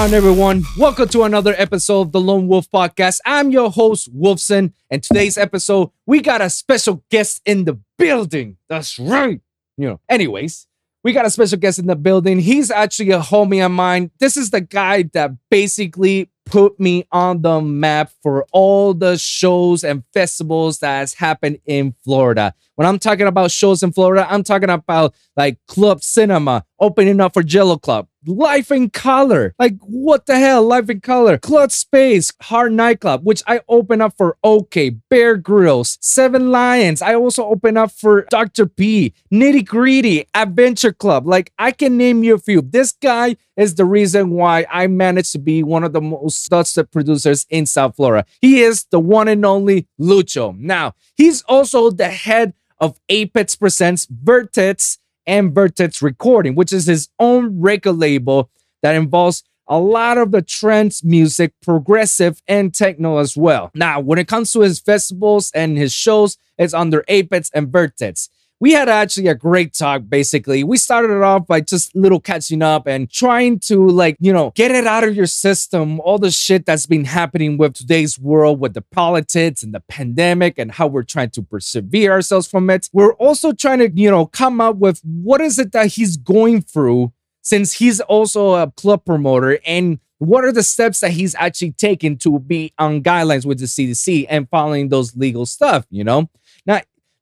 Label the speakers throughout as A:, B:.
A: on, everyone? Welcome to another episode of the Lone Wolv Podcast. I'm your host, Wolvsun, and today's episode, we got a special guest in the building. That's right. You know, anyways, we got a special guest in the building. He's actually a homie of mine. This is the guy that basically put me on the map for all the shows and festivals that has happened in Florida. When I'm talking about shows in Florida, I'm talking about like Club Cinema opening up for Jello Club, Life in Color. Like, what the hell? Life in Color. Club Space, Heart Nightclub, which I open up for OK, Bear Grillz, Seven Lions. I also open up for Dr. P, Nitti Gritti, Adventure Club. Like, I can name you a few. This guy is the reason why I managed to be one of the most trusted producers in South Florida. He is the one and only Luccio. Now, he's also the head of Apex Presents Vertex and Vertex Recording, which is his own record label that involves a lot of the trance music, progressive, and techno as well. Now, when it comes to his festivals and his shows, it's under Apex and Vertex we had actually a great talk basically we started it off by just little catching up and trying to like you know get it out of your system all the shit that's been happening with today's world with the politics and the pandemic and how we're trying to persevere ourselves from it we're also trying to you know come up with what is it that he's going through since he's also a club promoter and what are the steps that he's actually taken to be on guidelines with the CDC and following those legal stuff, you know?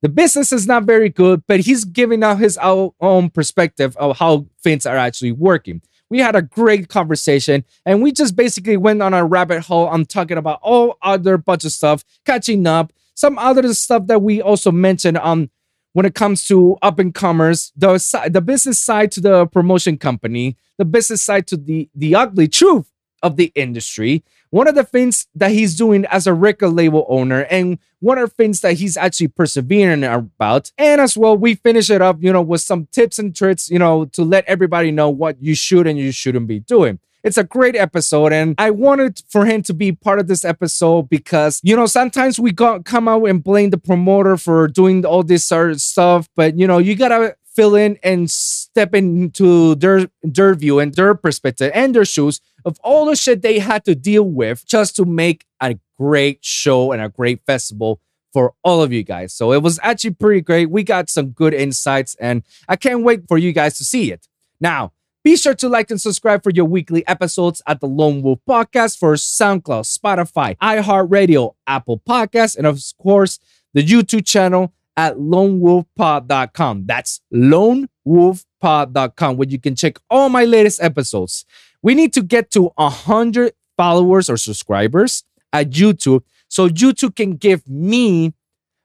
A: The business is not very good, but he's giving out his own perspective of how things are actually working. We had a great conversation and we just basically went on a rabbit hole on talking about all other bunch of stuff, catching up, some other stuff that we also mentioned on when it comes to up and comers, the the business side to the promotion company, the business side to the the ugly truth of the industry. One of the things that he's doing as a record label owner, and one of the things that he's actually persevering about. And as well, we finish it up, you know, with some tips and tricks, you know, to let everybody know what you should and you shouldn't be doing. It's a great episode, and I wanted for him to be part of this episode because you know sometimes we got come out and blame the promoter for doing all this sort of stuff, but you know you gotta fill in and step into their their view and their perspective and their shoes of all the shit they had to deal with just to make a great show and a great festival for all of you guys. So it was actually pretty great. We got some good insights and I can't wait for you guys to see it. Now, be sure to like and subscribe for your weekly episodes at the Lone Wolv Podcast for SoundCloud, Spotify, iHeartRadio, Apple Podcasts, and of course, the YouTube channel at lonewolfpod.com. That's lonewolfpod.com, where you can check all my latest episodes. We need to get to 100 followers or subscribers at YouTube so YouTube can give me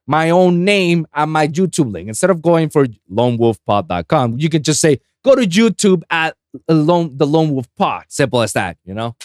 A: my own name and my YouTube link. Instead of going for lonewolfpod.com, you can just say, go to YouTube at the Lone Wolf Pod. Simple as that, you know?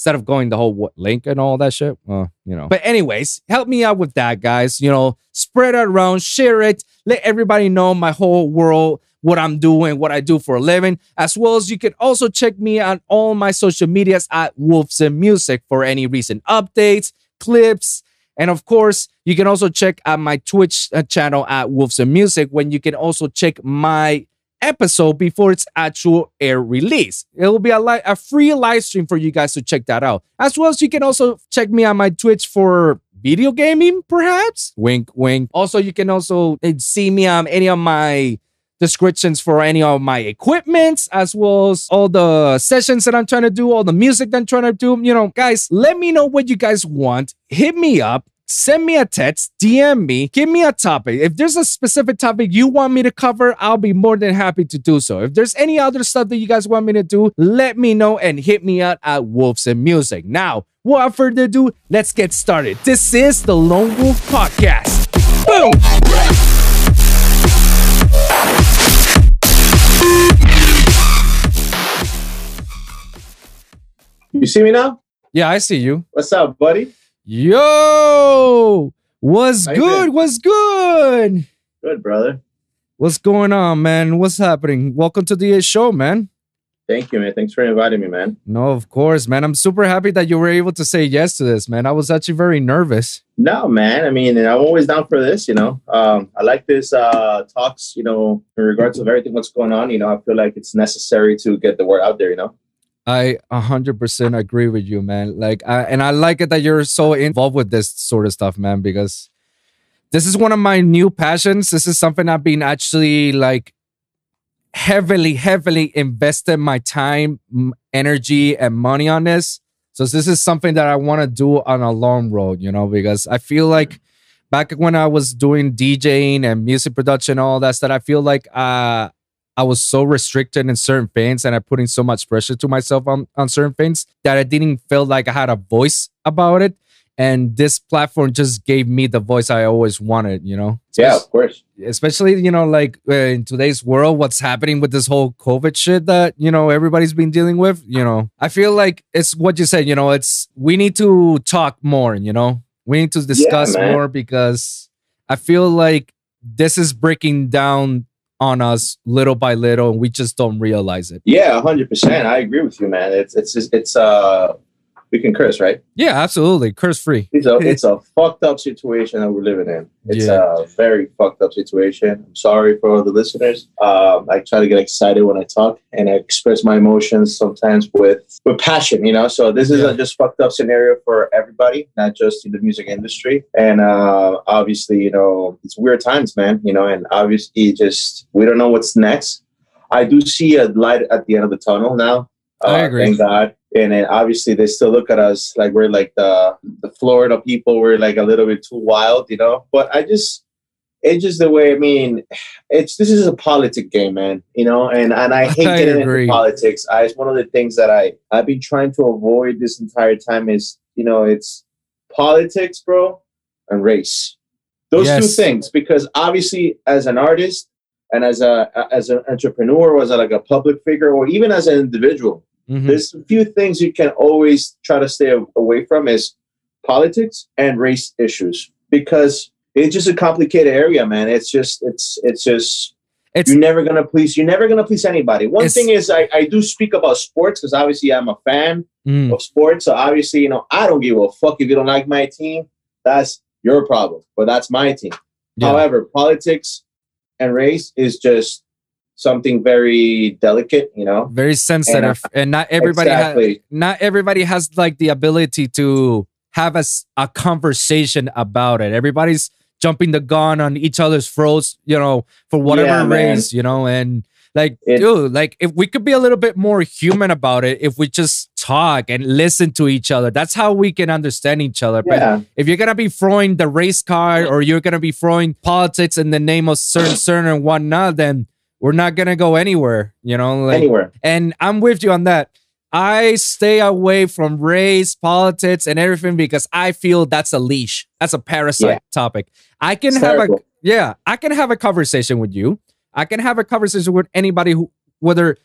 A: Instead of going the whole link and all that shit. Well, you know. But anyways, help me out with that, guys. You know, spread it around, share it, let everybody know my whole world what I'm doing, what I do for a living, as well as you can also check me on all my social medias at Wolvsun Music for any recent updates, clips, and of course, you can also check out my Twitch uh, channel at Wolvsun Music when you can also check my episode before its actual air release. It will be a, li- a free live stream for you guys to check that out. As well as you can also check me on my Twitch for video gaming, perhaps. Wink, wink. Also, you can also eh, see me on any of my descriptions for any of my equipments, as well as all the sessions that I'm trying to do, all the music that I'm trying to do. You know, guys, let me know what you guys want. Hit me up send me a text, DM me, give me a topic. If there's a specific topic you want me to cover, I'll be more than happy to do so. If there's any other stuff that you guys want me to do, let me know and hit me up at Wolvsun Music. Now, without further ado, let's get started. This is the Lone Wolv Podcast. Boom!
B: You see me now?
A: Yeah, I see you.
B: What's up, buddy?
A: Yo, what's How good? What's good?
B: Good, brother.
A: What's going on, man? What's happening? Welcome to the show, man.
B: Thank you, man. Thanks for inviting me, man.
A: No, of course, man. I'm super happy that you were able to say yes to this, man. I was actually very nervous.
B: No, man. I mean, I'm always down for this, you know. Um, I like this uh talks, you know, in regards of everything what's going on. You know, I feel like it's necessary to get the word out there, you know.
A: I 100% agree with you, man. Like, I, and I like it that you're so involved with this sort of stuff, man, because this is one of my new passions. This is something I've been actually like heavily, heavily invested my time, energy, and money on this. So this is something that I want to do on a long road, you know, because I feel like back when I was doing DJing and music production, all that stuff, I feel like uh, I was so restricted in certain things and I putting so much pressure to myself on, on certain things that I didn't feel like I had a voice about it. And this platform just gave me the voice I always wanted, you know?
B: Yeah, of course.
A: Especially, you know, like uh, in today's world, what's happening with this whole COVID shit that, you know, everybody's been dealing with, you know, I feel like it's what you said, you know, it's, we need to talk more, you know, we need to discuss
B: man.
A: more because I feel like this is breaking down on us little by little and we just don't realize it.
B: Yeah, hundred percent. I agree with you, man. It's it's it's uh we can curse, right?
A: Yeah, absolutely. Curse free.
B: It's a it's a fucked up situation that we're living in. It's
A: Yeah.
B: a very fucked up situation. I'm sorry for all the listeners. Um, I try to get excited when I talk, and I express my emotions sometimes with with passion. You know, so this is
A: Yeah.
B: a just fucked up scenario for everybody, not just in the music industry. And uh, obviously, you know, it's weird times, man. You know, and obviously, just we don't know what's next. I do see a light at the end of the tunnel now. Uh,
A: I agree.
B: Thank God. And then obviously they still look at us like we're like the the Florida people. We're like a little bit too wild, you know. But I just it's just the way. I mean, it's this is a politic game, man. You know, and and I hate
A: I
B: getting
A: agree.
B: into politics. I, it's one of the things that I I've been trying to avoid this entire time. Is you know, it's politics, bro, and race. Those two things, because obviously, as an artist and as a as an entrepreneur, was as like a public figure, or even as an individual,
A: Mhm.
B: there's a few things you can always try to stay away from is politics and race issues because it's just a complicated area, man. It's just it's it's just
A: It's
B: you're never gonna please you're never gonna please anybody. One thing is I, I do speak about sports because obviously I'm a fan
A: mm,
B: of sports. So obviously, you know, I don't give a fuck if you don't like my team. That's your problem, but that's my team.
A: yeah.
B: However, politics and race is just something very delicate, you know.
A: very sensitive and not everybody has not everybody has like the ability to have a, a conversation about it. Everybody's jumping the gun on each other's throats, you know, for whatever
B: Yeah,
A: race, you know, and like,
B: It-
A: dude, like if we could be a little bit more human about it, if we just talk and listen to each other, that's how we can understand each other. But if you're gonna be throwing the race card or you're gonna be throwing politics in the name of certain, certain and whatnot, then we're not gonna go anywhere, you know. Like,
B: Anywhere.
A: and I'm with you on that. I stay away from race, politics, and everything because I feel that's a leash. That's a parasite
B: Yeah.
A: topic. I can
B: It's
A: have a yeah, I can have a conversation with you. I can have a conversation with anybody who whether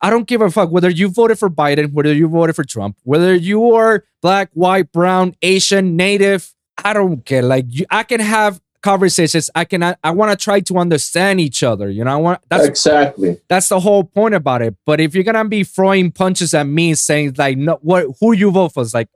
A: I don't give a fuck whether you voted for Biden, whether you voted for Trump, whether you are black, white, brown, Asian, native. I don't care. Like you, I can have conversations. I can. I, I want to try to understand each other. You know, I want that's
B: exactly.
A: that's the whole point about it. But if you're gonna be throwing punches at me, saying like, "No, what? Who you vote for?" It's like,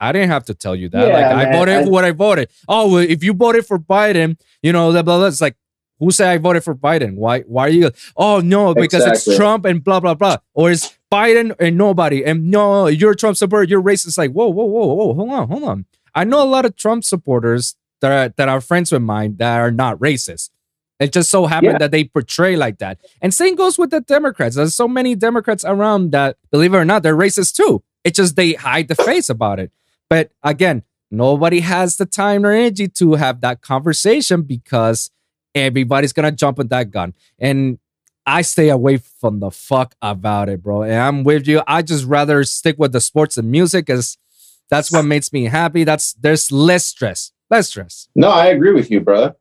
A: I didn't have to tell you that.
B: Yeah,
A: like, I
B: man,
A: voted
B: I-
A: for what I voted. Oh, well, if you voted for Biden, you know, blah blah blah. It's like, who said I voted for Biden? Why? Why are you? Oh no, because
B: Exactly.
A: it's Trump and blah blah blah, or it's Biden and nobody. And no, you're a Trump supporter. You're racist. Like, whoa, whoa, whoa, whoa, hold on, hold on. I know a lot of Trump supporters that are that are friends with mine that are not racist. It just so happened
B: Yeah.
A: that they portray like that. And same goes with the Democrats. There's so many Democrats around that, believe it or not, they're racist too. It's just they hide the face about it. But again, nobody has the time or energy to have that conversation because everybody's gonna jump at that gun. And I stay away from the fuck about it, bro. And I'm with you. I just rather stick with the sports and music as that's what makes me happy. That's there's less stress. Less stress.
B: No, I agree with you, brother.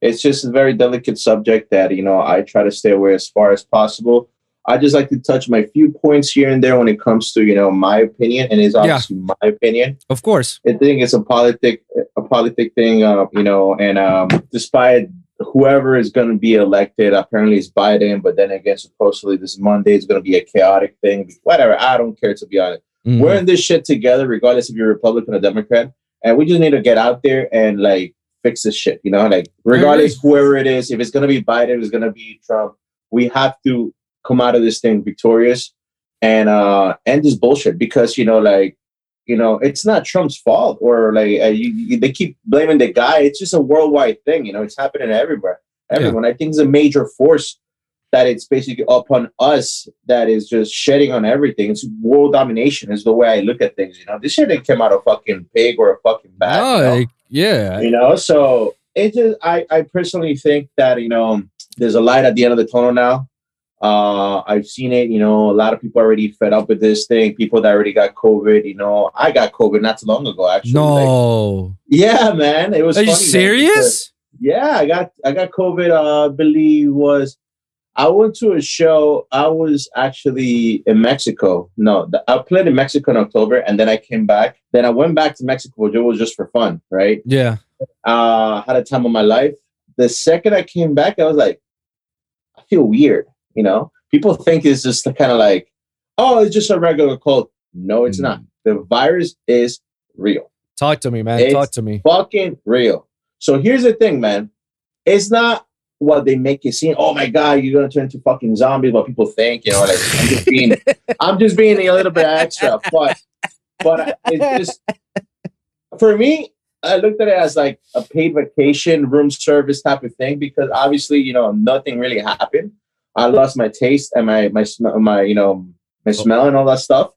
B: It's just a very delicate subject that, you know, I try to stay away as far as possible. I just like to touch my few points here and there when it comes to, you know, my opinion, and it's obviously my opinion.
A: Of course.
B: I think it's a politic, a politic thing, uh, you know, and um, despite whoever is going to be elected, apparently it's Biden, but then again, supposedly this Monday is going to be a chaotic thing. Whatever, I don't care to be honest.
A: Mhm.
B: We're in this shit together, regardless if you're Republican or Democrat, and we just need to get out there and like fix this shit. You know, like regardless whoever it is, if it's gonna be Biden, if it's gonna be Trump, we have to come out of this thing victorious. and uh end this bullshit because you know like you know it's not Trump's fault or like uh, you, you, they keep blaming the guy. It's just a worldwide thing. You know, it's happening everywhere. Everyone. I think it's a major force that it's basically upon us that is just shedding on everything. It's world domination is the way I look at things. You know, this shit didn't come out of fucking pig or a fucking bat.
A: No,
B: you know?
A: like, yeah.
B: you know so it just i i personally think that you know there's a light at the end of the tunnel now uh i've seen it you know a lot of people already fed up with this thing people that already got covid you know i got covid not too long ago actually Like,
A: No.
B: yeah man it was
A: Are you
B: man, because-
A: serious?
B: yeah i got i got covid uh, i believe was i went to a show i was actually in mexico. No i played in mexico in october and then i came back. Then i went back to mexico it was just for fun right?
A: Yeah.
B: uh had a time of my life. The second i came back i was like i feel weird you know? People think it's just kind of like oh it's just a regular cold no it's
A: Mm.
B: not. The virus is real.
A: Talk to me, man.
B: It's-
A: Talk to me.
B: fucking real. So here's the thing man. It's not what they make it seem oh my god you're gonna turn into fucking zombies what people think you know like i'm just being i'm just being a little bit extra but but it's just for me i looked at it as like a paid vacation room service type of thing because obviously you know nothing really happened i lost my taste and my my smell my you know my smell and all that stuff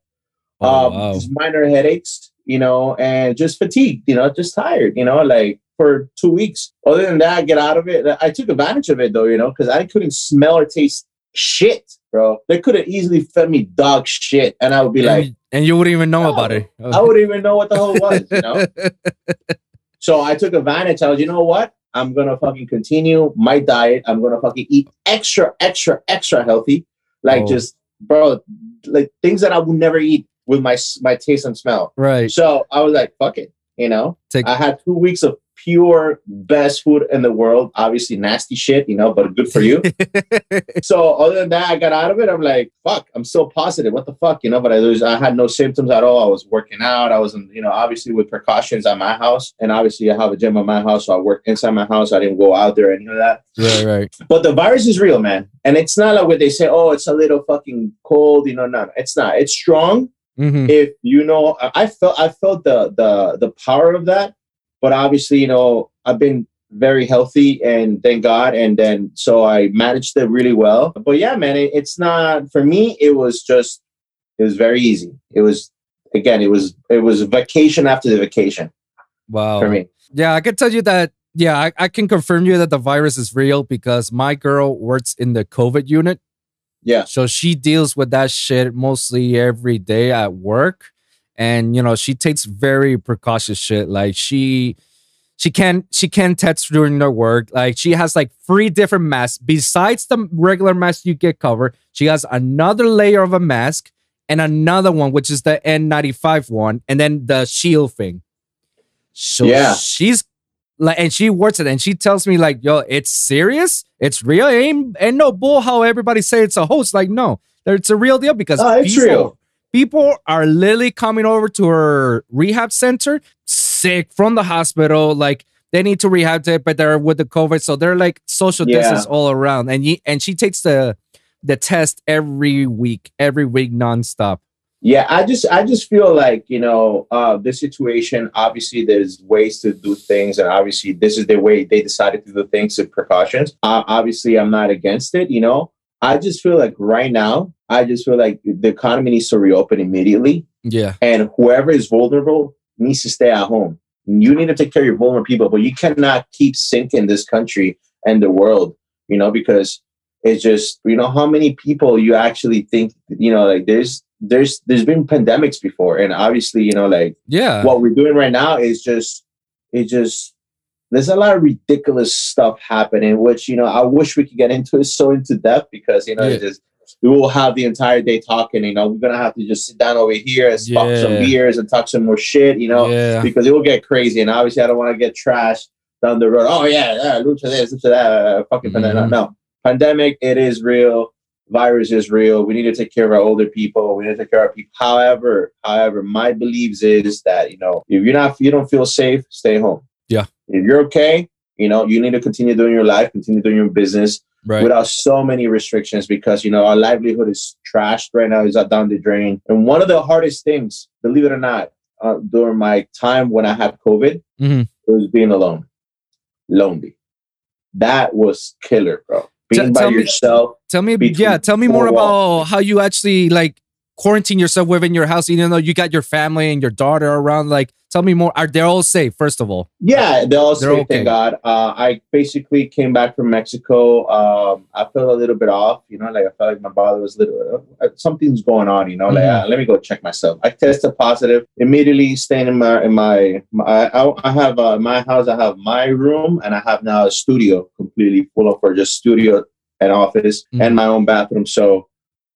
A: Oh,
B: um,
A: wow.
B: just minor headaches, you know, and just fatigue, you know, just tired, you know, like for two weeks. Other than that, I get out of it. I took advantage of it though, you know, because I couldn't smell or taste shit, bro. They could have easily fed me dog shit, and I would be like,
A: and, and you wouldn't even know
B: No,
A: about it.
B: I wouldn't even know what the hell it was, you know. So I took advantage. I was, you know what? I'm gonna fucking continue my diet. I'm gonna fucking eat extra, extra, extra healthy, like
A: Oh.
B: just, bro, like things that I would never eat with my my taste and smell.
A: right.
B: So I was like, fuck it, you know.
A: Take
B: I had two weeks of pure best food in the world. Obviously nasty shit, you know, but good for you. so other than that, I got out of it. I'm like, fuck, I'm still positive. What the fuck, you know? But I was, I had no symptoms at all. I was working out. I was, in, you know, obviously with precautions at my house, and obviously I have a gym at my house, so I work inside my house. I didn't go out there any of that.
A: right, right.
B: But the virus is real, man, and it's not like what they say. Oh, it's a little fucking cold, you know? No, it's not. It's strong
A: hmm
B: if you know I- i felt i felt the the the power of that but obviously you know i've been very healthy and thank god and then so i managed it really well but yeah man it, it's not for me it was just it was very easy it was again it was it was vacation after the vacation
A: Wow.
B: for me
A: Yeah, I can tell you that. Yeah, I, I can confirm you that the virus is real because my girl works in the COVID unit.
B: yeah
A: So she deals with that shit mostly every day at work. And you know, she takes very precautious shit. Like she she can she can text during her work. Like she has like three different masks. Besides the regular mask you get covered, she has another layer of a mask and another one, which is the N95 one, and then the shield thing. So
B: Yeah.
A: she's like and she works it and she tells me like yo it's serious it's real it ain't, ain't no bull how everybody say it's a hoax like no it's a real deal because
B: Oh, it's
A: people,
B: real.
A: People are literally coming over to her rehab center sick from the hospital like they need to rehab it but they're with the covid so they're like social
B: Yeah.
A: distance all around and ye, and she takes the the test every week every week nonstop
B: Yeah, I just I just feel like you know uh, this situation. Obviously, there's ways to do things, and obviously, this is the way they decided to do things with precautions. Uh, obviously, I'm not against it. You know, I just feel like right now, I just feel like the economy needs to reopen immediately,
A: yeah
B: and whoever is vulnerable needs to stay at home. You need to take care of your vulnerable people, but you cannot keep sinking this country and the world. You know, because it's just you know how many people you actually think you know like there's there's there's been pandemics before and obviously you know like
A: yeah
B: what we're doing right now is just it just there's a lot of ridiculous stuff happening which you know i wish we could get into it so into depth because you know
A: Yeah.
B: just we will have the entire day talking you know we're gonna have to just sit down over here and spark some beers and talk some more shit you know
A: yeah
B: because it will get crazy. And obviously, I don't want to get trashed down the road. Oh yeah, yeah, Luccio this, Luccio that, uh, fucking pandemic.
A: Mhm.
B: No, pandemic, it is real. Virus is real. We need to take care of our older people. We need to take care of our people. However, however, my beliefs is that you know if you're not, if you don't feel safe, stay home.
A: Yeah.
B: If you're okay, you know you need to continue doing your life, continue doing your business.
A: Right.
B: without so many restrictions because you know our livelihood is trashed right now is out down the drain and one of the hardest things believe it or not uh, during my time when i had covid
A: Mhm.
B: it was being alone lonely that was killer bro being by
A: tell me-
B: yourself
A: Tell me, yeah, tell me more about how you actually like quarantine yourself within your house, even though you got your family and your daughter around. Like, tell me more. Are they all safe? First of all,
B: Yeah, they all
A: They're
B: say
A: okay.
B: thank God. Uh, I basically came back from Mexico. Um, I felt a little bit off, you know, like I felt like my body was a little uh, something's going on, you know. Like
A: Mhm.
B: uh, let me go check myself. I tested positive immediately. Staying in my in my, my I, I have uh, my house. I have my room, and I have now a studio completely full of for just studio and office
A: Mhm.
B: and my own bathroom. So.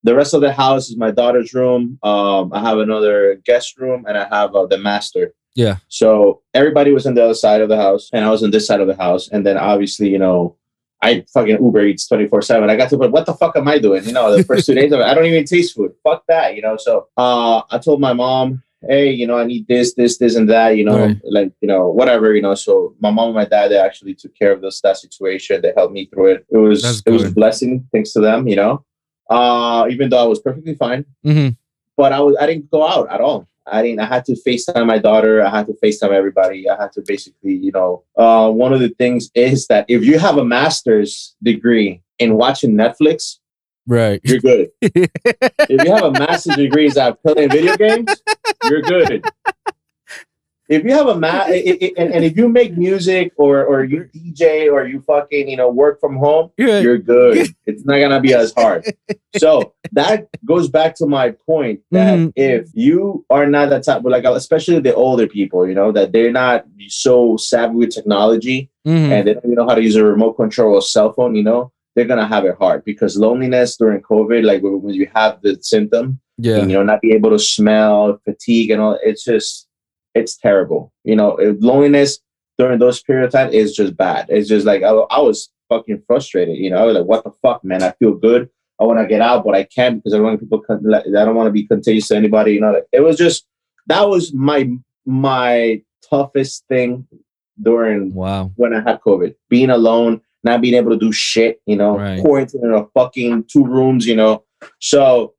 B: The rest of the house is my daughter's room. Um, I have another guest room, and I have uh, the master. Yeah. So everybody was on the other side of the house, and I was on this side of the house. And then obviously, you know, I fucking Uber Eats twenty four seven. I got to put what the fuck am I doing? You know, the first two days of it, I don't even taste food. Fuck that, you know. So uh, I told my mom, hey, you know, I need this, this, this, and that. You know,
A: Right.
B: like you know, whatever. You know. So my mom and my dad they actually took care of this that situation. They helped me through it. It was
A: That's
B: it was a blessing, thanks to them. You know, uh, even though I was perfectly fine
A: hmm
B: but I was I didn't go out at all. I didn't. I had to FaceTime my daughter. I had to FaceTime everybody. I had to basically, you know, uh, one of the things is that if you have a master's degree in watching Netflix,
A: right.
B: you're good. if you have a master's degree in playing video games, you're good. If you have a ma- i- i- and, and if you make music or or you DJ or you fucking you know work from home,
A: Yeah.
B: you're good. It's not gonna be as hard. So that goes back to my point that
A: Mhm.
B: if you are not that type, like especially the older people, you know, that they're not so savvy with technology
A: Mhm.
B: and they don't even know how to use a remote control or cell phone, you know, they're gonna have it hard because loneliness during COVID, like when when you have the symptom,
A: Yeah.
B: and, you know, not be able to smell, fatigue, and all, it's just it's terrible. You know, loneliness during those period of time is just bad. It's just like I, I was fucking frustrated. You know, I was like, what the fuck, man? I feel good. I want to get out, but I can't because I don't want people. con- I don't want to be contagious to anybody. You know, it was just that was my my toughest thing during
A: Wow.
B: when I had COVID. Being alone, not being able to do shit, you know,
A: Right.
B: quarantined in a fucking two rooms, you know. So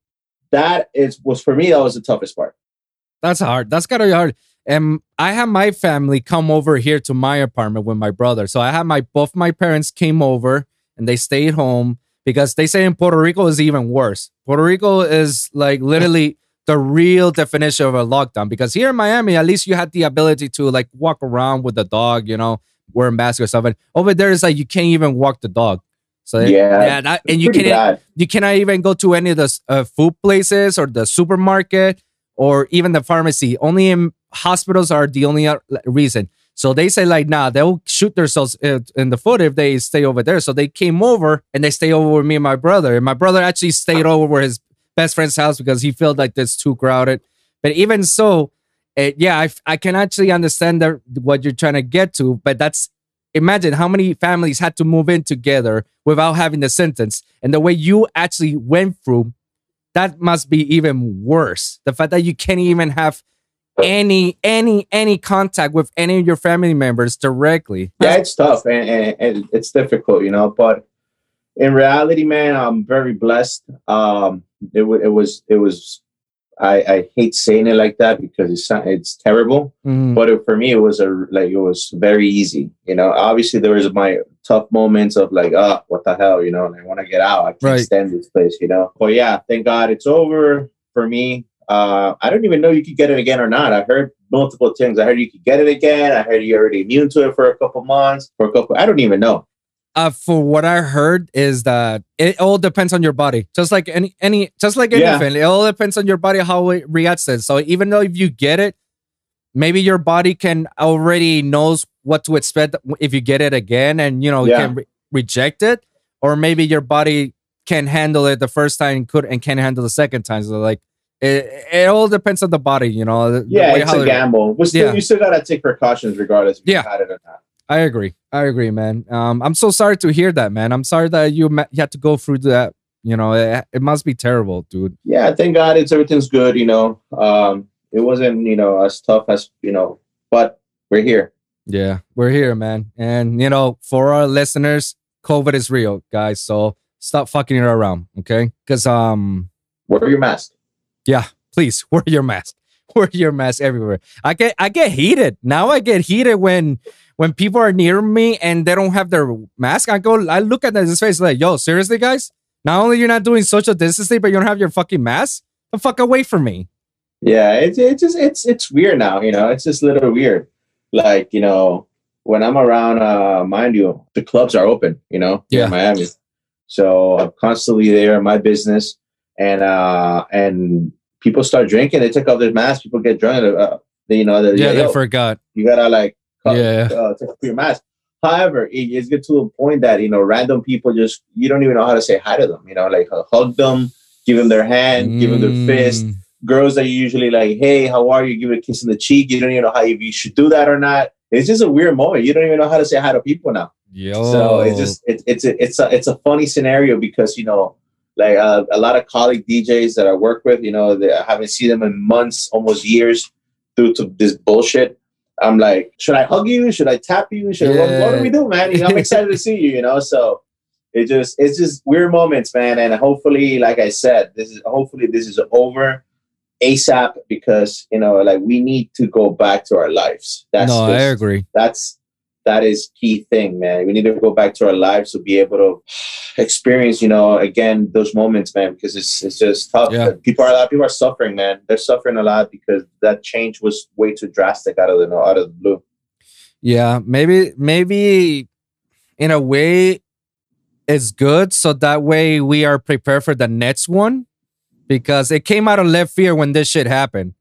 B: that is was for me that was the toughest part.
A: That's hard. That's gotta be hard. And I had my family come over here to my apartment with my brother. So I had my both my parents came over and they stayed home because they say in Puerto Rico is even worse. Puerto Rico is like literally the real definition of a lockdown because here in Miami, at least you had the ability to like walk around with the dog, you know, wear mask or something. Over there, it's like you can't even walk the dog. So
B: Yeah,
A: yeah, that, and you can't
B: bad.
A: you cannot even go to any of the uh, food places or the supermarket or even the pharmacy. Only in hospitals are the only reason. So they say like, nah, they'll shoot themselves uh, in the foot if they stay over there. So they came over and they stay over with me and my brother. And my brother actually stayed over with his best friend's house because he felt like it's too crowded. But even so, it, yeah, I, I can actually understand that what you're trying to get to. But that's imagine how many families had to move in together without having the sentence and the way you actually went through that must be even worse the fact that you can't even have any any any contact with any of your family members directly
B: Yeah, it's tough and, and, and it's difficult, you know. But in reality, man, I'm very blessed. Um, it, wa- it was it was. I, I hate saying it like that because it's it's terrible.
A: Mhm.
B: but it, for me it was a like it was very easy you know obviously there was my tough moments of like oh what the hell you know and i want to get out i can't
A: Right.
B: stand this place you know but yeah thank god it's over for me uh i don't even know you could get it again or not i heard multiple things i heard you could get it again i heard you're already immune to it for a couple months for a couple i don't even know
A: uh, for what I heard is that it all depends on your body. Just like any any just like
B: Yeah.
A: anything, it all depends on your body how it reacts to it. So even though if you get it, maybe your body can already knows what to expect if you get it again, and you know
B: Yeah.
A: can re- reject it, or maybe your body can handle it the first time could and can handle the second time. So like it, it all depends on the body, you know.
B: yeah it's a gamble but still
A: Yeah.
B: you still gotta take precautions regardless if
A: Yeah.
B: you had it or not
A: I agree. I agree, man. Um, I'm so sorry to hear that, man. I'm sorry that you ma- you had to go through that. You know, it, it must be terrible, dude.
B: yeah thank god it's everything's good you know um it wasn't you know as tough as you know but we're here
A: Yeah, we're here, man. And you know, for our listeners, COVID is real, guys. So stop fucking it around, okay? Because um,
B: wear your mask.
A: Yeah, please wear your mask. Wear your mask everywhere. I get I get heated now. I get heated when when people are near me and they don't have their mask. I go, I look at this face like, yo, seriously, guys. Not only you're not doing social distancing, but you don't have your fucking mask. The fuck away from me.
B: Yeah, it's it's just it's it's weird now. You know, it's just a little weird. Like you know, when I'm around, uh, mind you, the clubs are open. You know,
A: Yeah.
B: in Miami. So I'm constantly there in my business, and uh, and people start drinking. They take off their masks. People get drunk. Uh, they, you know,
A: Yeah, they forgot.
B: you gotta like cut-
A: Yeah.
B: uh, take off your mask. However, it is get to a point that you know random people just you don't even know how to say hi to them. You know, like uh, hug them, give them their hand, give them their fist. Girls are usually like, "Hey, how are you?" Give it a kiss in the cheek. You don't even know how you, you should do that or not. It's just a weird moment. You don't even know how to say hi to people now.
A: Yo.
B: So it's just it, it's a, it's a it's a funny scenario because you know like uh, a lot of colleague DJs that I work with, you know, they, I haven't seen them in months, almost years, due to this bullshit. I'm like, should I hug you? Should I tap you? Should what, what do we do, man? You know, I'm excited to see you. You know, so it just it's just weird moments, man. And hopefully, like I said, this is hopefully this is over ASAP because you know, like we need to go back to our lives. That's
A: no, I agree.
B: that's that is key thing man we need to go back to our lives to be able to experience you know again those moments man because it's it's just tough
A: Yeah.
B: people are a lot of people are suffering man they're suffering a lot because that change was way too drastic out of the out of the blue
A: Yeah, maybe maybe in a way it's good so that way we are prepared for the next one because it came out of left field when this shit happened.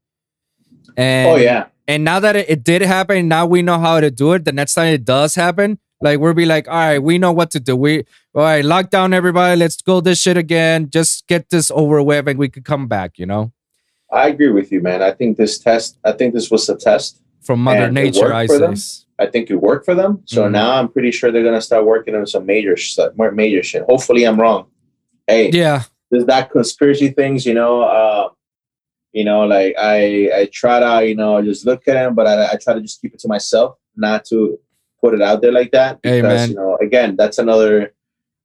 A: And
B: oh yeah
A: and now that it, it did happen, now we know how to do it. The next time it does happen, like we'll be like, all right, we know what to do. We all right, lock down everybody, let's go this shit again. Just get this over with and we could come back, you know?
B: i agree with you man i think this test i think this was a test
A: From Mother Nature, I say.
B: i think it worked for them so
A: Mhm.
B: now i'm pretty sure they're gonna start working on some major sh- major shit hopefully i'm wrong hey
A: Yeah.
B: There's that conspiracy things, you know. Uh, you know, like I I try to you know just look at them, but I, I try to just keep it to myself, not to put it out there like that. Because
A: man.
B: you know, again, that's another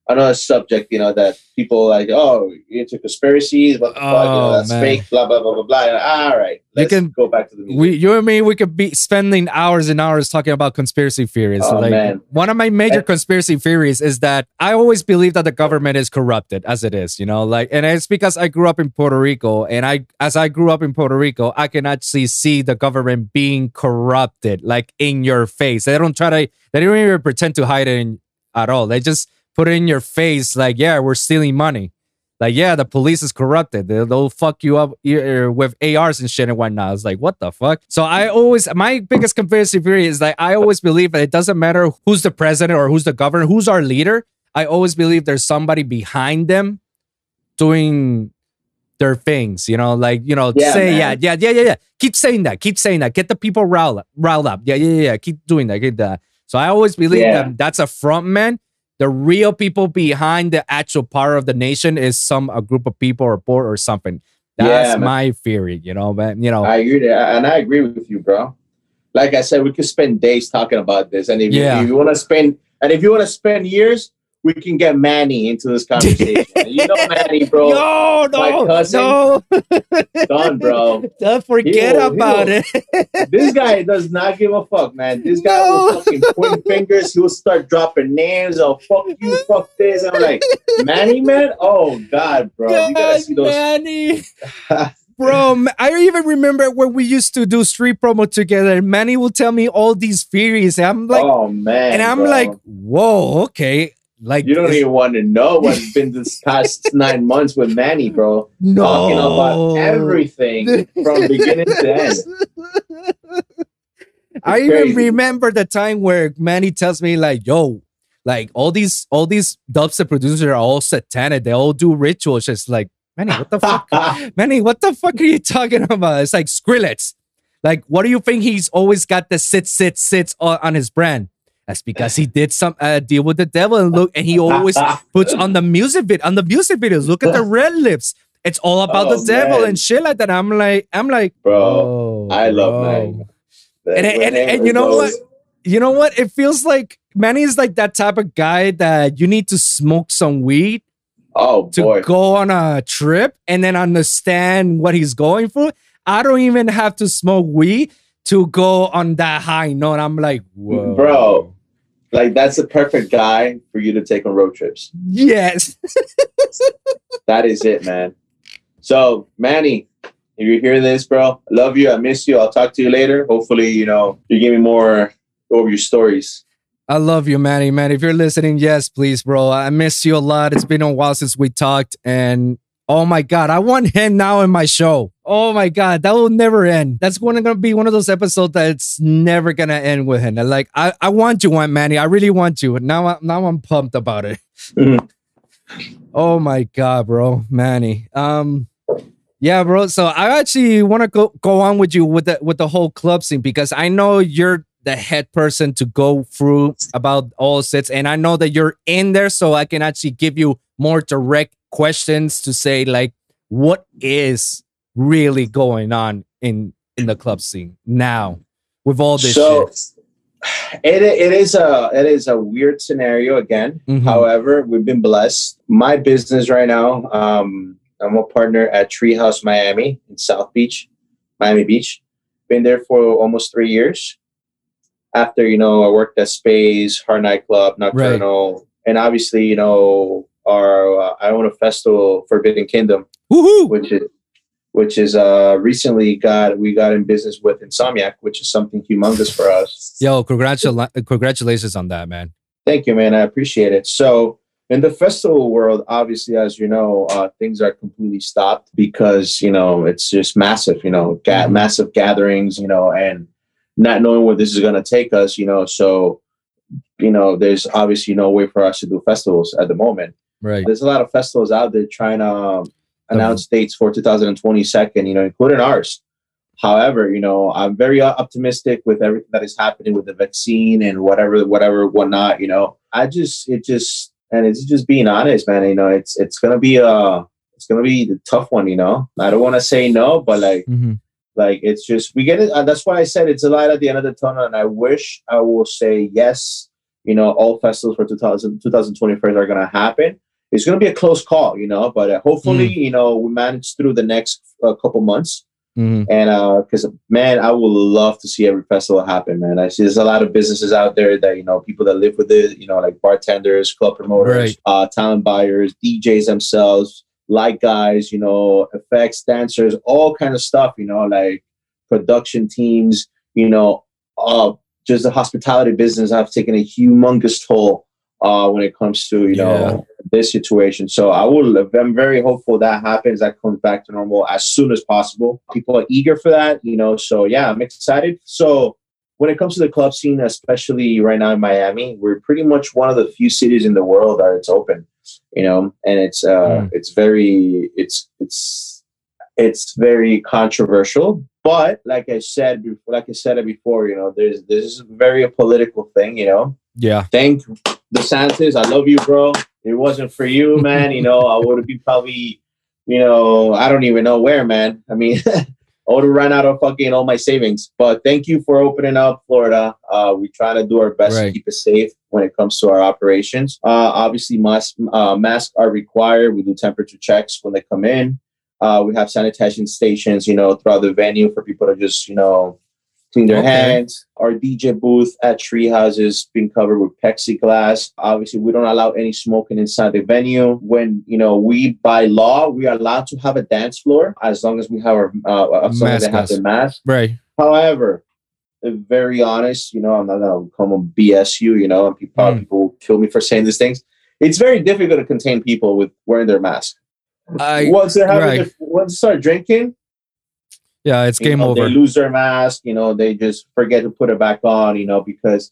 B: another subject. You know that people like, oh, you into conspiracies, what the fuck? You know,
A: Oh,
B: that's
A: man.
B: fake. Blah blah blah blah blah. All right,
A: You
B: let's
A: can-
B: go back to the music.
A: we you and me we could be spending hours and hours talking about conspiracy theories
B: Oh,
A: like
B: man.
A: one of my major conspiracy theories is that i always believe that the government is corrupted as it is you know like and it's because i grew up in puerto rico and i as i grew up in puerto rico i can actually see the government being corrupted like in your face they don't try to they don't even pretend to hide it in, at all they just put it in your face like yeah we're stealing money like, yeah, the police is corrupted. They'll, they'll fuck you up uh, with ARs and shit and whatnot. It's like, what the fuck? So I always, my biggest conspiracy theory is like, I always believe that it doesn't matter who's the president or who's the governor, who's our leader. I always believe there's somebody behind them doing their things, you know, like, you know,
B: Yeah,
A: say,
B: man.
A: yeah, yeah, yeah, yeah, yeah. Keep saying that. Keep saying that. Get the people riled up. Riled up. Yeah, yeah, yeah, yeah. Keep doing that. Get that. So I always believe
B: Yeah.
A: that that's a front man the real people behind the actual power of the nation is some a group of people or board or something. That's
B: Yeah,
A: my theory, you know, but you know,
B: I agree, and I agree with you, bro. Like I said, we could spend days talking about this, and if, you-
A: Yeah.
B: if you want to spend, and if you want to spend years, we can get Manny into this conversation. you know, Manny, bro,
A: no, no, no,
B: done, bro.
A: don't forget
B: will-
A: about it.
B: This guy does not give a fuck, man. This guy will fucking point fingers. He will start dropping names. Oh, fuck you, fuck this. I'm like, Manny, man. Oh God, bro, you gotta
A: God,
B: see those.
A: Manny. Bro, I even remember when we used to do street promo together. Manny will tell me all these theories. I'm like,
B: oh man,
A: and I'm
B: bro.
A: like, whoa, okay. Like,
B: You don't even want to know what's been this past nine months with Manny, bro.
A: no.
B: Talking about everything from beginning to end.
A: I
B: It's
A: even remember the time where Manny tells me like, "Yo, like all these all these dubstep producers are all satanic. They all do rituals." Just like Manny, what the fuck? Manny, what the fuck are you talking about? It's like Skrillex. Like, what do you think he's always got the sit sit sits on his brand? That's because he did some uh, deal with the devil and look, and he always puts on the music vid on the music videos. Look at the red lips. It's all about
B: Oh,
A: the devil
B: man.
A: and shit like that. I'm like, I'm like,
B: bro.
A: oh,
B: I love. Manny.
A: And- and-
B: When
A: and you know
B: those-
A: You know what? It feels like Manny is like that type of guy that you need to smoke some weed
B: Oh
A: to
B: boy.
A: go on a trip and then understand what he's going through. I don't even have to smoke weed to go on that high note. I'm like, whoa.
B: Bro. Like that's the perfect guy for you to take on road trips.
A: Yes.
B: That is it, man. So, Manny, if you're hearing this, bro, I love you. I miss you. I'll talk to you later. Hopefully, you know, you give me more over your stories.
A: I love you, Manny. Man, if you're listening, yes, please, bro. I miss you a lot. It's been a while since we talked. And oh my God, I want him now in my show. Oh my God, that will never end. That's going to be one of those episodes that's never going to end with him. Like, I, I want you, one, Manny. I really want you. Now, I, now I'm pumped about it.
B: Mhm.
A: Oh my God, bro. Manny. Um, yeah, bro. So I actually want to go go on with you with the with the whole club scene because I know you're the head person to go through about all sets, and I know that you're in there, so I can actually give you more direct questions to say like what is really going on in in the club scene now with all this
B: so
A: shit.
B: it, it is a it is a weird scenario again.
A: Mhm.
B: However, we've been blessed. My business right now, um, I'm a partner at Treehouse Miami in South Beach, Miami Beach. Been there for almost three years. After you know, I worked at Space, Heart Nightclub, Nocturnal, and obviously, you know, our uh, I own a festival, Forbidden Kingdom,
A: Woohoo!
B: which is which is uh recently got we got in business with Insomniac, which is something humongous for us.
A: Yo, congratulations, congratulations on that, man.
B: Thank you, man. I appreciate it. So, in the festival world, obviously, as you know, uh, things are completely stopped because you know it's just massive. You know, ga-
A: Mhm.
B: massive gatherings. You know, and not knowing where this is going to take us. You know, so you know, there's obviously no way for us to do festivals at the moment.
A: Right.
B: There's a lot of festivals out there trying to um, announce dates for 2022, you know, including ours. However, you know, I'm very optimistic with everything that is happening with the vaccine and whatever, whatever, whatnot. You know, I just, it just, and it's just being honest, man. You know, it's it's gonna be a, it's gonna be the tough one. You know, I don't want to say no, but like,
A: Mhm.
B: like it's just we get it. Uh, that's why I said it's a light at the end of the tunnel, and I wish I will say yes. You know, all festivals for 2000, 2021 are gonna happen. It's gonna be a close call, you know, but uh, hopefully, you know, we manage through the next uh, couple months.
A: Mhm.
B: And because man, I would love to see every festival happen, man. I see there's a lot of businesses out there that you know people that live with it, you know, like bartenders, club promoters,
A: Right.
B: uh, talent buyers, DJs themselves, light guys, you know, effects, dancers, all kind of stuff, you know, like production teams, you know, uh, just the hospitality business I've taken a humongous toll uh, when it comes to you know this situation. So I will. I'm very hopeful that happens. That comes back to normal as soon as possible. People are eager for that, you know. So yeah, I'm excited. So when it comes to the club scene, especially right now in Miami, we're pretty much one of the few cities in the world that it's open, you know, and it's uh,
A: Mm.
B: it's very it's it's it's very controversial. But like I said, before, like I said it before, you know, there's this is very a political thing, you know
A: Yeah.
B: thank DeSantis. I love you, bro. It wasn't for you, man. You know, I would have been probably, you know, I don't even know where, man. I mean, I would have run out of fucking all my savings. But thank you for opening up Florida. Uh, we try to do our best
A: Right.
B: to keep it safe when it comes to our operations. Uh, obviously, mask, uh, masks are required. We do temperature checks when they come in. Uh, we have sanitation stations, you know, throughout the venue for people to just, you know, clean their
A: Okay.
B: hands. Our DJ booth at Treehouse is being covered with plexiglass. Obviously, we don't allow any smoking inside the venue. When you know we by law we are allowed to have a dance floor as long as we have our uh, as long as they have
A: Mask
B: the mask.
A: Right.
B: However, very honest, you know, I'm not gonna come and BS you, you know, and people
A: Mm.
B: people kill me for saying these things. It's very difficult to contain people with wearing their mask.
A: I
B: once they're having
A: right.
B: once they start drinking,
A: yeah, it's
B: you
A: game
B: know,
A: over.
B: They lose their mask, you know, they just forget to put it back on, you know, because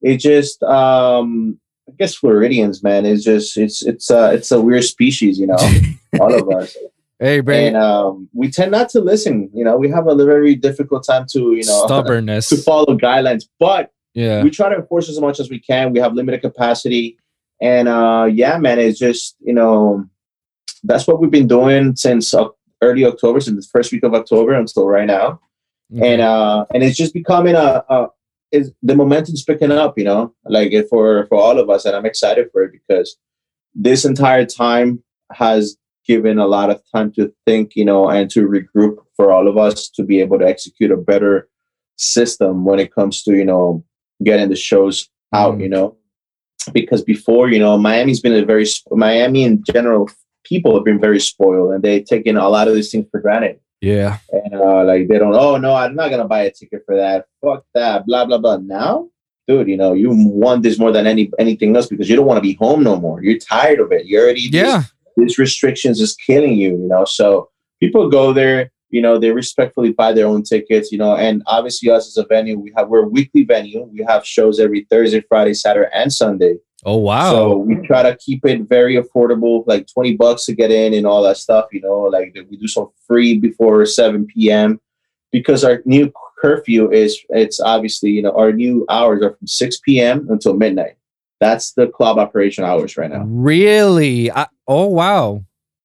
B: it just um I guess Floridians, man, is just it's it's uh it's a weird species, you know, all of us.
A: hey, bro.
B: And um we tend not to listen, you know, we have a very difficult time to, you know,
A: Stubbornness.
B: to follow guidelines. But
A: yeah.
B: we try to enforce as much as we can. We have limited capacity. And uh yeah, man, it's just, you know, that's what we've been doing since uh, early October, since the first week of October until right now
A: Okay.
B: and uh and it's just becoming a, a is the momentum's picking up. You know, like for for all of us, and I'm excited for it because this entire time has given a lot of time to think, you know, and to regroup for all of us to be able to execute a better system when it comes to you know getting the shows out. Mm. You know, because before you know Miami's been a very Miami in general people have been very spoiled and they've taken a lot of these things for granted.
A: Yeah.
B: And uh, like they don't, oh no, I'm not gonna buy a ticket for that. Fuck that, blah blah blah. Now, dude, you know, you want this more than any anything else because you don't want to be home no more. You're tired of it. You already
A: yeah.
B: These, restrictions is killing you, you know. So people go there, you know, they respectfully buy their own tickets, you know, and obviously us as a venue, we have we're a weekly venue. We have shows every Thursday, Friday, Saturday, and Sunday.
A: Oh wow!
B: So we try to keep it very affordable, like twenty bucks to get in and all that stuff. You know, like we do some free before seven p.m. because our new curfew is it's obviously you know our new hours are from six p.m. until midnight. That's the club operation hours right now.
A: Really? I, oh wow!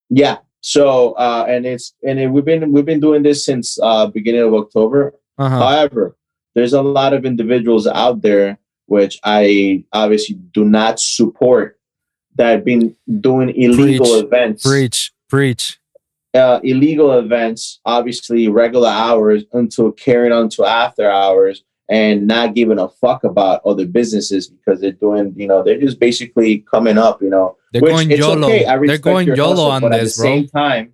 B: Yeah. So uh, and it's and it, we've been we've been doing this since uh, beginning of October. Uh-huh. However, there's a lot of individuals out there which I obviously do not support, that have been doing illegal
A: preach,
B: events.
A: Preach, preach.
B: Uh, illegal events, obviously regular hours until carrying on to after hours and not giving a fuck about other businesses because they're doing, you know, they're just basically coming up, you know.
A: They're going YOLO. Okay. they're going YOLO hustle, on
B: but
A: this,
B: at the bro. same time,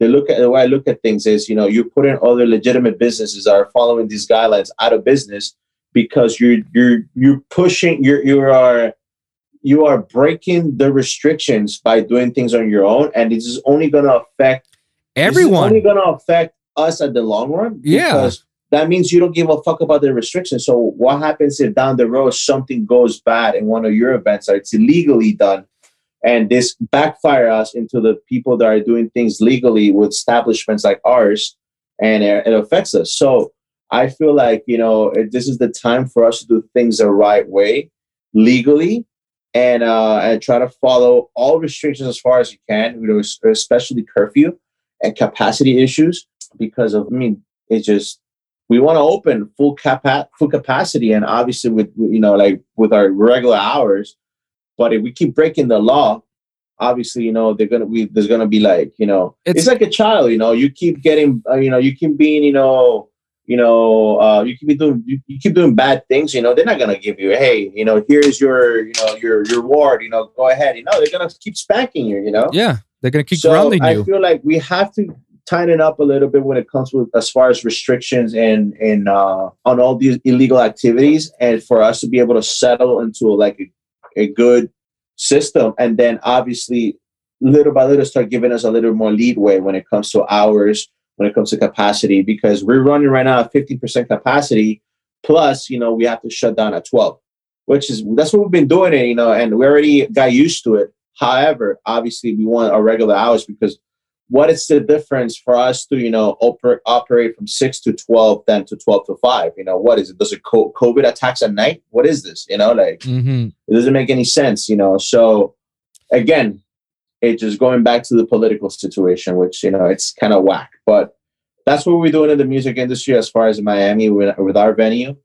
B: they look at the way I look at things is, you know, you're putting other legitimate businesses that are following these guidelines out of business because you're you're you're pushing you're you are you are breaking the restrictions by doing things on your own and this is only going to affect
A: everyone.
B: only going to affect us at the long run
A: yeah.
B: that means you don't give a fuck about the restrictions. So what happens if down the road something goes bad in one of your events or it's illegally done and this backfire us into the people that are doing things legally with establishments like ours and it affects us. So I feel like, you know, this is the time for us to do things the right way, legally, and uh, and try to follow all restrictions as far as you can, you know, especially curfew and capacity issues, because of, I mean, it's just, we want to open full capa- full capacity and obviously with, you know, like with our regular hours, but if we keep breaking the law, obviously, you know, they're gonna be there's gonna be like, you know, it's, it's like a child, you know, you keep getting, uh, you know, you keep being, you know, you know, uh, you keep doing you, you, keep doing bad things, you know, they're not gonna give you, hey, you know, here's your, you know, your your reward, you know, go ahead. You know, they're gonna keep spanking you, you know.
A: Yeah, they're gonna keep so grounding
B: you. I feel like we have to tighten up a little bit when it comes with as far as restrictions and and uh, on all these illegal activities, and for us to be able to settle into like a, a good system, and then obviously little by little start giving us a little more leadway when it comes to hours when it comes to capacity because we're running right now at 50% capacity plus you know we have to shut down at 12 which is that's what we've been doing it you know and we already got used to it. However obviously we want our regular hours because what is the difference for us to you know oper- operate from 6 to 12 then to 12 to 5 you know what is it? Does it co- covid attacks at night? What is this? You know like mm-hmm. it doesn't make any sense you know? So again it's just going back to the political situation, which you know it's kind of whack. But that's what we're doing in the music industry as far as Miami with, with our venue.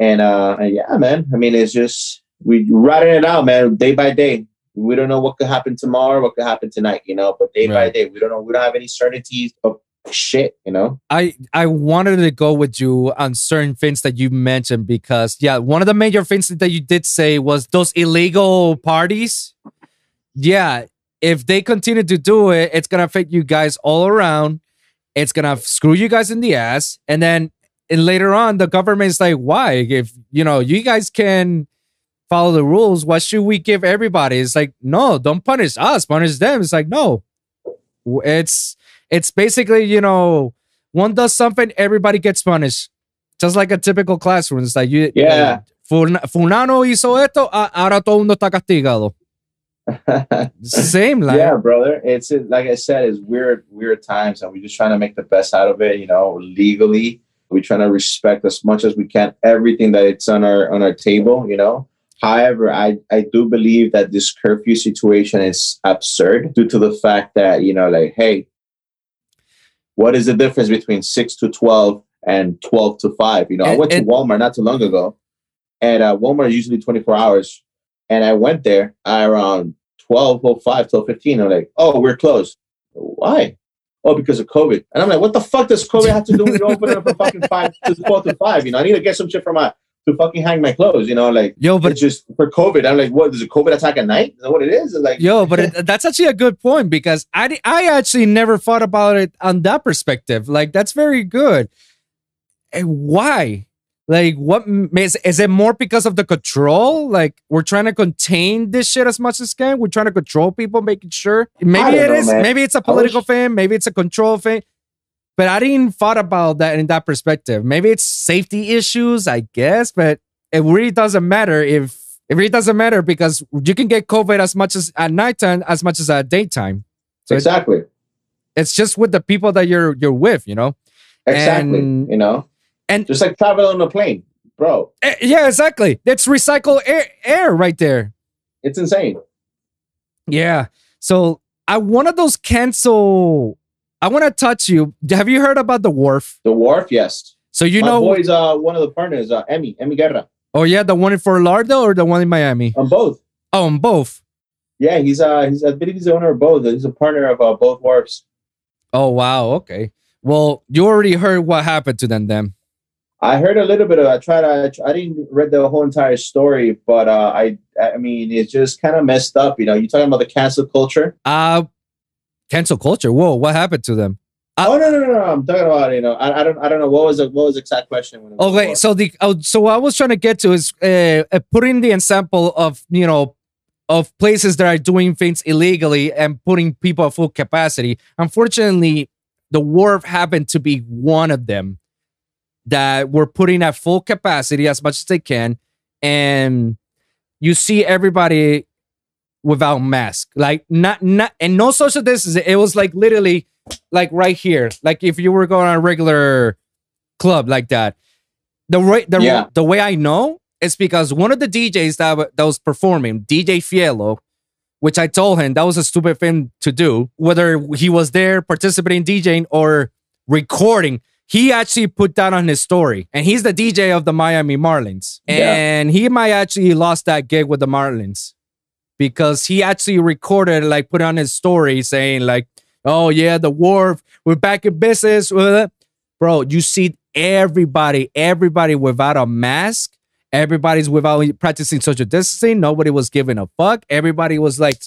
B: And, uh, yeah, man. I mean, it's just we riding it out, man, day by day. We don't know what could happen tomorrow, what could happen tonight, you know. But day right. by day, we don't know. We don't have any certainties of shit, you know.
A: I I wanted to go with you on certain things that you mentioned because yeah, one of the major things that you did say was those illegal parties. Yeah, if they continue to do it, it's gonna affect you guys all around. It's gonna screw you guys in the ass, and then and later on, the government's like, why? If you know you guys can follow the rules, what should we give everybody? It's like, no, don't punish us, punish them. It's like, no, it's it's basically you know one does something, everybody gets punished, just like a typical classroom. It's like you,
B: yeah.
A: Fulano hizo esto, ahora todo mundo está castigado. Same,
B: like yeah, brother. It's like I said, it's weird, weird times, and we're just trying to make the best out of it. You know, legally, we're trying to respect as much as we can everything that it's on our on our table. You know. However, I, I do believe that this curfew situation is absurd due to the fact that, you know, like, hey, what is the difference between 6 to 12 and 12 to 5? You know, and, I went to Walmart not too long ago and uh, Walmart is usually 24 hours. And I went there around 12, 05, 12, 15. I'm like, oh, we're closed. Why? Oh, because of COVID. And I'm like, what the fuck does COVID have to do with you opening up from fucking five to 12 to five? You know, I need to get some shit from my to fucking hang my clothes, you know, like
A: Yo, but
B: it's just for COVID. I'm like, what is a COVID attack at night? Is that what it is? It's like
A: Yo, but it, that's actually a good point because I, I actually never thought about it on that perspective. Like, that's very good. And why? Like, what is, is, it more because of the control? Like, we're trying to contain this shit as much as can. We're trying to control people, making sure. Maybe it
B: know,
A: is.
B: man.
A: Maybe it's a political thing. Maybe it's a control thing. But I didn't thought about that in that perspective. Maybe it's safety issues, I guess. But it really doesn't matter if it really doesn't matter because you can get COVID as much as at nighttime as much as at daytime. So
B: exactly.
A: it's just with the people that you're you're with, you know.
B: Exactly.
A: And-
B: you know?
A: And-
B: just like travel on a plane, bro.
A: Eh, yeah, exactly. That's recycled air, air right there.
B: It's insane.
A: Yeah. So I one of those cancel. I want to touch you. Have you heard about the wharf?
B: The wharf, yes.
A: So you
B: My
A: know,
B: boy's uh one of the partners, uh Emmy, Emmy Guerra.
A: oh yeah, the one in Fort Lauderdale or the one in Miami?
B: On both.
A: Oh, on both.
B: Yeah, he's uh he's I believe he's the owner of both. He's a partner of uh, both wharfs.
A: Oh wow. Okay. Well, you already heard what happened to them. Then.
B: I heard a little bit of. I tried. I, I didn't read the whole entire story, but uh, I. I mean, it's just kind of messed up. You know, you talking about the cancel culture?
A: Uh cancel culture. Whoa, what happened to them? Uh,
B: oh no, no, no, no! I'm talking about. You know, I, I don't. I don't know what was the what was the exact question. When
A: Okay,
B: before?
A: so the oh, so what I was trying to get to is uh, uh, putting the example of you know of places that are doing things illegally and putting people at full capacity. Unfortunately, the wharf happened to be one of them that were putting at full capacity as much as they can, and you see everybody without mask, like not not and no social distancing. It was like literally like right here, like if you were going on a regular club like that. The way the,
B: Yeah.
A: the way I know is because one of the DJs that, that was performing, DJ Fielo, which I told him that was a stupid thing to do, whether he was there participating DJing or recording. He actually put that on his story, and he's the DJ of the Miami Marlins,
B: Yeah.
A: and he might actually lost that gig with the Marlins because he actually recorded, like, put on his story saying, like, "Oh yeah, the wharf, we're back in business." Bro, you see everybody, everybody without a mask. Everybody's without practicing social distancing. Nobody was giving a fuck. Everybody was like,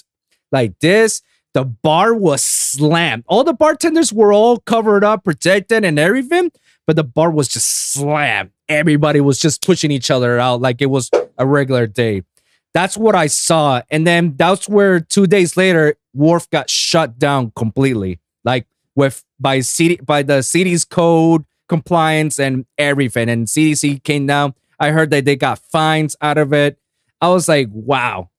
A: like this. The bar was slammed. All the bartenders were all covered up, protected, and everything, but the bar was just slammed. Everybody was just pushing each other out like it was a regular day. That's what I saw. And then that's where two days later, Wharf got shut down completely. Like with by city by the city's code compliance and everything. And CDC came down. I heard that they got fines out of it. I was like, wow.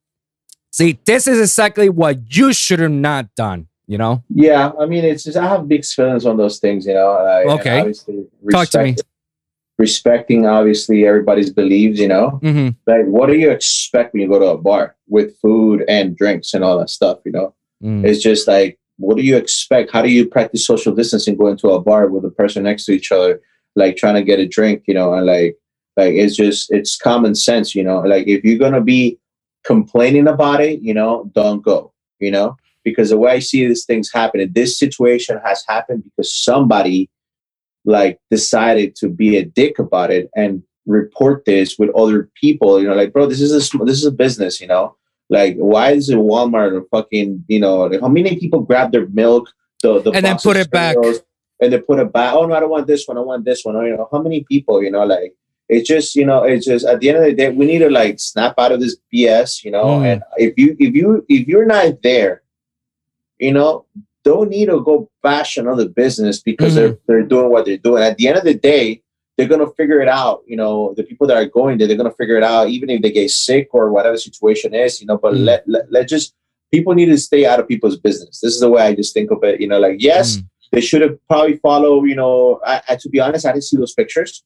A: See, this is exactly what you should have not done, you know?
B: yeah, I mean, it's just I have big feelings on those things. You know, and
A: Okay.
B: obviously
A: Talk to me.
B: respect- Respecting obviously everybody's beliefs. You know,
A: hmm
B: like what do you expect when you go to a bar with food and drinks and all that stuff? You know.
A: Mm.
B: It's just like, what do you expect? How do you practice social distancing going to a bar with a person next to each other, like trying to get a drink, you know, and like, like it's just, it's common sense, you know, like if you're going to be complaining about it, you know, don't go, you know, because the way I see these things happen, this situation has happened because somebody like decided to be a dick about it and report this with other people, you know, like, bro, this is a, this is a business, you know, like, why is it Walmart or fucking, you know, like how many people grab their milk, the, the
A: And then put it back.
B: and they put it back. Oh no, I don't want this one. I want this one. Or, you know, how many people, you know, like it's just, you know, it's just at the end of the day, we need to like snap out of this BS, you know.
A: Mm.
B: And if you, if you, if you're not there, you know, don't need to go bash another business because
A: Mhm.
B: they're they're doing what they're doing. At the end of the day, they're gonna figure it out. You know, the people that are going there, they're gonna figure it out, even if they get sick or whatever situation is. You know, but
A: Mm.
B: let, let let just people need to stay out of people's business. This is the way I just think of it. You know, like yes,
A: Mm.
B: they should have probably follow. You know, I, I to be honest, I didn't see those pictures.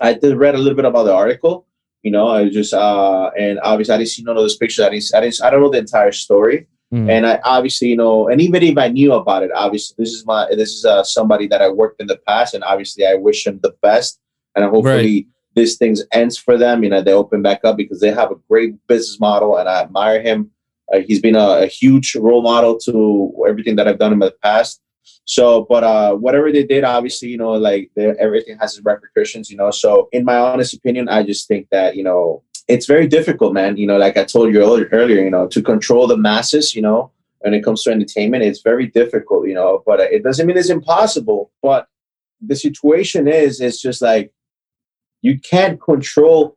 B: I did read a little bit about the article. You know, I just uh, and obviously I didn't see none of those pictures. I didn't, I didn't, I don't know the entire story.
A: Mm.
B: And I obviously, you know, and even if I knew about it, obviously, this is my, this is uh, somebody that I worked in the past, and obviously, I wish him the best, and hopefully this things ends for them. You know, they open back up because they have a great business model, and I admire him. Uh, he's been a, a, huge role model to everything that I've done in the past. So, but uh, whatever they did, obviously, you know, like everything has its repercussions, you know. So, in my honest opinion, I just think that you know it's very difficult, man. You know, like I told you earlier, you know, to control the masses, you know, when it comes to entertainment, it's very difficult, you know. But it doesn't mean it's impossible. But the situation is, it's just like you can't control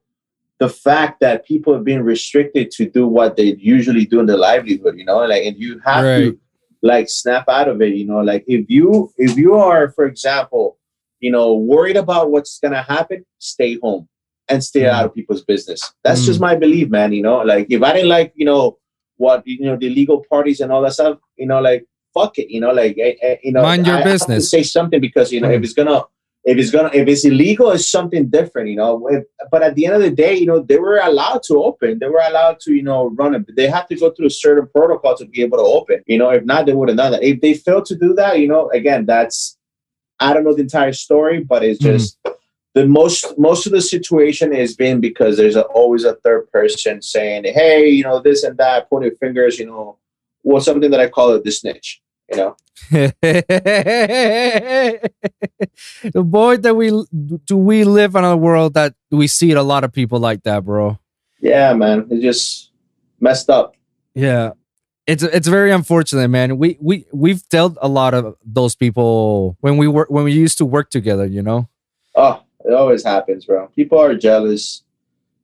B: the fact that people have been restricted to do what they usually do in their livelihood, you know, like, and you have right. to like snap out of it, you know, like if you if you are, for example, you know, worried about what's gonna happen, stay home and stay mm. out of people's business. That's mm. just my belief, man. You know, like if I didn't like, you know, what you know, the legal parties and all that stuff, you know, like fuck it, you know, like eh, eh, you know,
A: mind your I business.
B: say something because you know, mm. if it's gonna if it's gonna if it's illegal it's something different you know? If, but at the end of the day you know they were allowed to open. They were allowed to you know run it. They have to go through a certain protocol to be able to open you know? If not they would have done that. If they failed to do that you know again that's i don't know the entire story but it's mm-hmm. just mm. the most most of the situation has been because there's a, always a third person saying hey you know this and that pointing fingers you know well something that i call it the snitch you know
A: boy that we do we live in a world that we see a lot of people like that bro.
B: Yeah man. It's just messed up.
A: Yeah. It's it's very unfortunate man. We we we've dealt a lot of those people when we work when we used to work together you know?
B: Oh it always happens bro. People are jealous.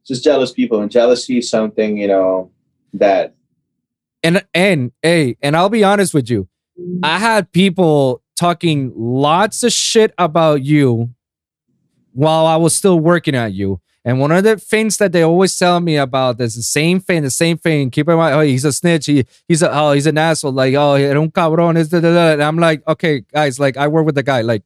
B: Just jealous people. And jealousy is something you know that
A: and and hey and i'll be honest with you I had people talking lots of shit about you while I was still working at you. And one of the things that they always tell me about is the same thing, the same thing. Keep in mind, oh, he's a snitch. He, he's a, oh, he's an asshole. Like, oh, era un cabrón. Is and I'm like, okay, guys, like, I work with the guy. Like,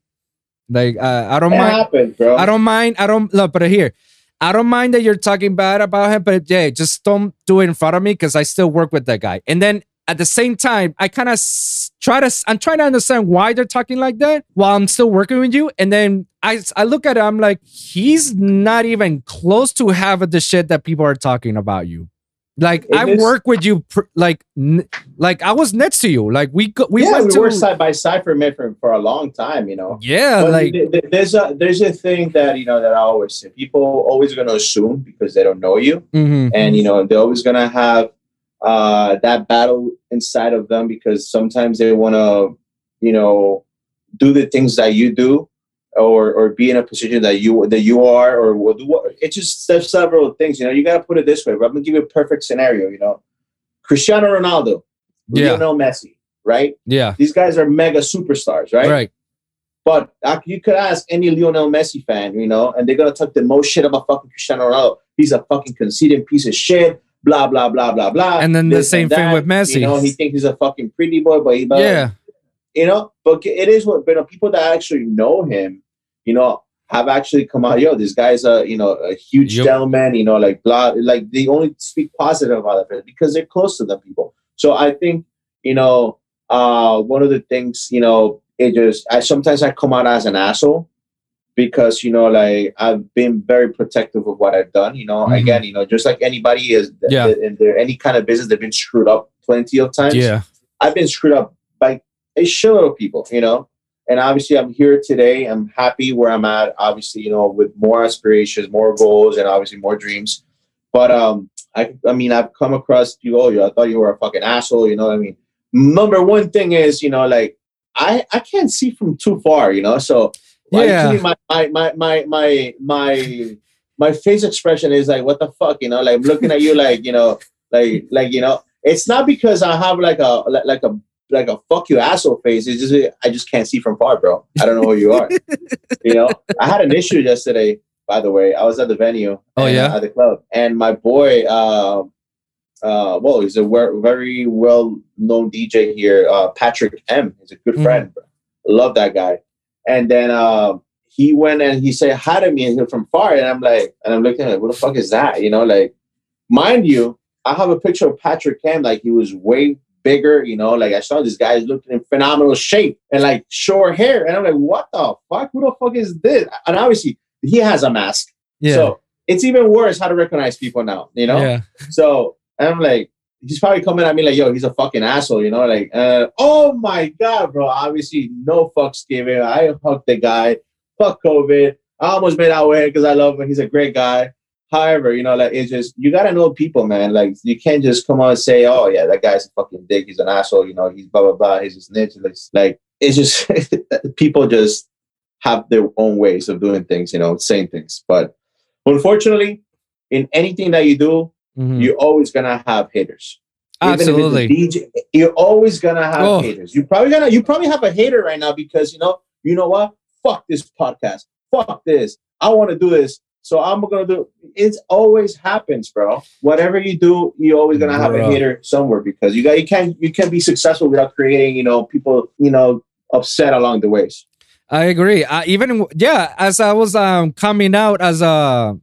A: like, uh, I don't
B: it
A: mind.
B: Happens, bro.
A: I don't mind. I don't look, but here, I don't mind that you're talking bad about him, but yeah, just don't do it in front of me because I still work with that guy. And then at the same time, I kind of s- try to I'm trying to understand why they're talking like that while I'm still working with you, and then I I look at it, I'm like, he's not even close to having the shit that people are talking about you. Like it I is, work with you, pr- like n- like I was next to you. Like we go, we
B: yeah,
A: went
B: we
A: to,
B: worked side by side for for, for a long time. You know.
A: Yeah, but like
B: th- th- there's a there's a thing that you know that I always say. People always gonna assume because they don't know you,
A: mm-hmm.
B: and you know they're always gonna have uh, that battle inside of them because sometimes they want to, you know, do the things that you do or or be in a position that you that you are or will do it's just there's several things you know you got to put it this way i'm gonna give you a perfect scenario you know. Cristiano ronaldo
A: yeah.
B: lionel messi right?
A: Yeah.
B: These guys are mega superstars right?
A: Right.
B: But you could ask any Lionel Messi fan, you know, and they're gonna talk the most shit about fucking Cristiano Ronaldo. He's a fucking conceited piece of shit blah blah blah blah blah.
A: And then the same thing with Messi.
B: You know, he thinks he's a fucking pretty boy, but he but,
A: yeah,
B: you know. But it is what. You know, people that actually know him, you know, have actually come out. Yo, this guy's a you know a huge yep. gentleman. You know, like blah. Like they only speak positive about it because they're close to the people. So I think you know, uh, one of the things you know, it just I sometimes I come out as an asshole because you know like i've been very protective of what i've done you know. Mm-hmm. again you know just like anybody is
A: yeah.
B: in there any kind of business they've been screwed up plenty of times?
A: Yeah.
B: I've been screwed up by a shitload of people you know. And obviously i'm here today i'm happy where i'm at obviously you know with more aspirations more goals and obviously more dreams. But um i i mean i've come across you oh i thought you were a fucking asshole you know what i mean? Number one thing is you know like i i can't see from too far you know. So
A: yeah.
B: my, my, my, my, my, my, my face expression is like, what the fuck, you know, like I'm looking at you like, you know, like, like, you know, it's not because I have like a, like a, like a fuck you asshole face. It's just, I just can't see from far, bro. I don't know who you are. you know, I had an issue yesterday, by the way. I was at the venue.
A: Oh,
B: and,
A: yeah.
B: Uh, at the club. And my boy, uh, uh, well, he's a very well known DJ here, uh, Patrick M. He's a good mm-hmm. friend. Love that guy. And then uh, he went and he said hi to me and he from far. And I'm like, and I'm looking at what the fuck is that? You know, like, mind you, I have a picture of Patrick Cam, like he was way bigger, you know, like I saw this guy looking in phenomenal shape and like short hair. And I'm like, what the fuck? Who the fuck is this? And obviously he has a mask.
A: Yeah.
B: So it's even worse how to recognize people now, you know?
A: Yeah.
B: So I'm like, he's probably coming at me like, yo, he's a fucking asshole, you know? Like, uh, oh my God, bro. Obviously, no fucks given. I hugged the guy. Fuck COVID. I almost made out with him because I love him. He's a great guy. However, you know, like it's just you gotta know people, man. Like you can't just come on and say, "Oh yeah, that guy's a fucking dick. He's an asshole." You know, he's blah blah blah. He's just snitch. Like it's just people just have their own ways of doing things. You know, saying things. But unfortunately, in anything that you do,
A: Mhm.
B: you're always gonna have haters. Even if it's a
A: Absolutely.
B: DJ, you're always gonna have
A: Oh.
B: haters. You probably gonna you probably have a hater right now because you know you know what? Fuck this podcast. Fuck this. I want to do this. So I'm gonna do. It always happens, bro. Whatever you do, you're always gonna have a hater somewhere because you got you can't you can't be successful without creating you know people you know upset along the ways.
A: I agree. I even yeah, as I was um coming out as a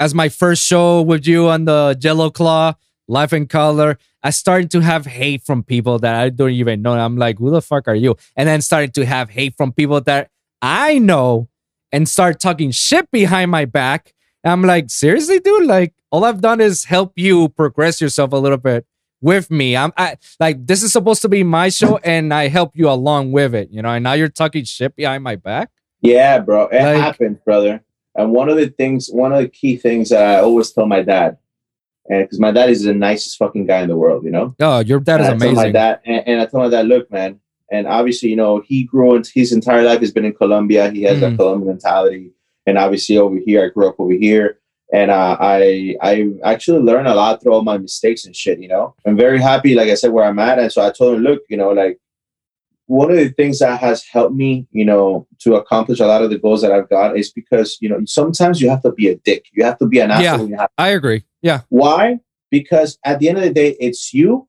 A: as my first show with you on the Yellow Claw Life in Color, I started to have hate from people that I don't even know. I'm like, who the fuck are you? And then started to have hate from people that I know and start talking shit behind my back. And I'm like, seriously, dude? Like, all I've done is help you progress yourself a little bit with me. I'm I, like, this is supposed to be my show, and I help you along with it, you know. And now you're talking shit behind my back.
B: Yeah, bro. It
A: Like-
B: happens, brother. And one of the things, one of the key things that I always tell my dad, and because my dad is the nicest fucking guy in the world, you know.
A: Oh, your dad is
B: And I tell my
A: amazing.
B: dad, and, and I tell my dad, look, man. And obviously, you know, he grew in his entire life has been in Colombia. He has that Colombian mentality. And obviously, over here, I grew up over here, and uh, I I actually learned a lot through all my mistakes and shit. You know, I'm very happy, like I said, where I'm at. And so I told him, look, you know, like one of the things that has helped me, you know, to accomplish a lot of the goals that I've got is because you know sometimes you have to be a dick. You have to be an asshole. have
A: I agree. Yeah.
B: why? Because at the end of the day, it's you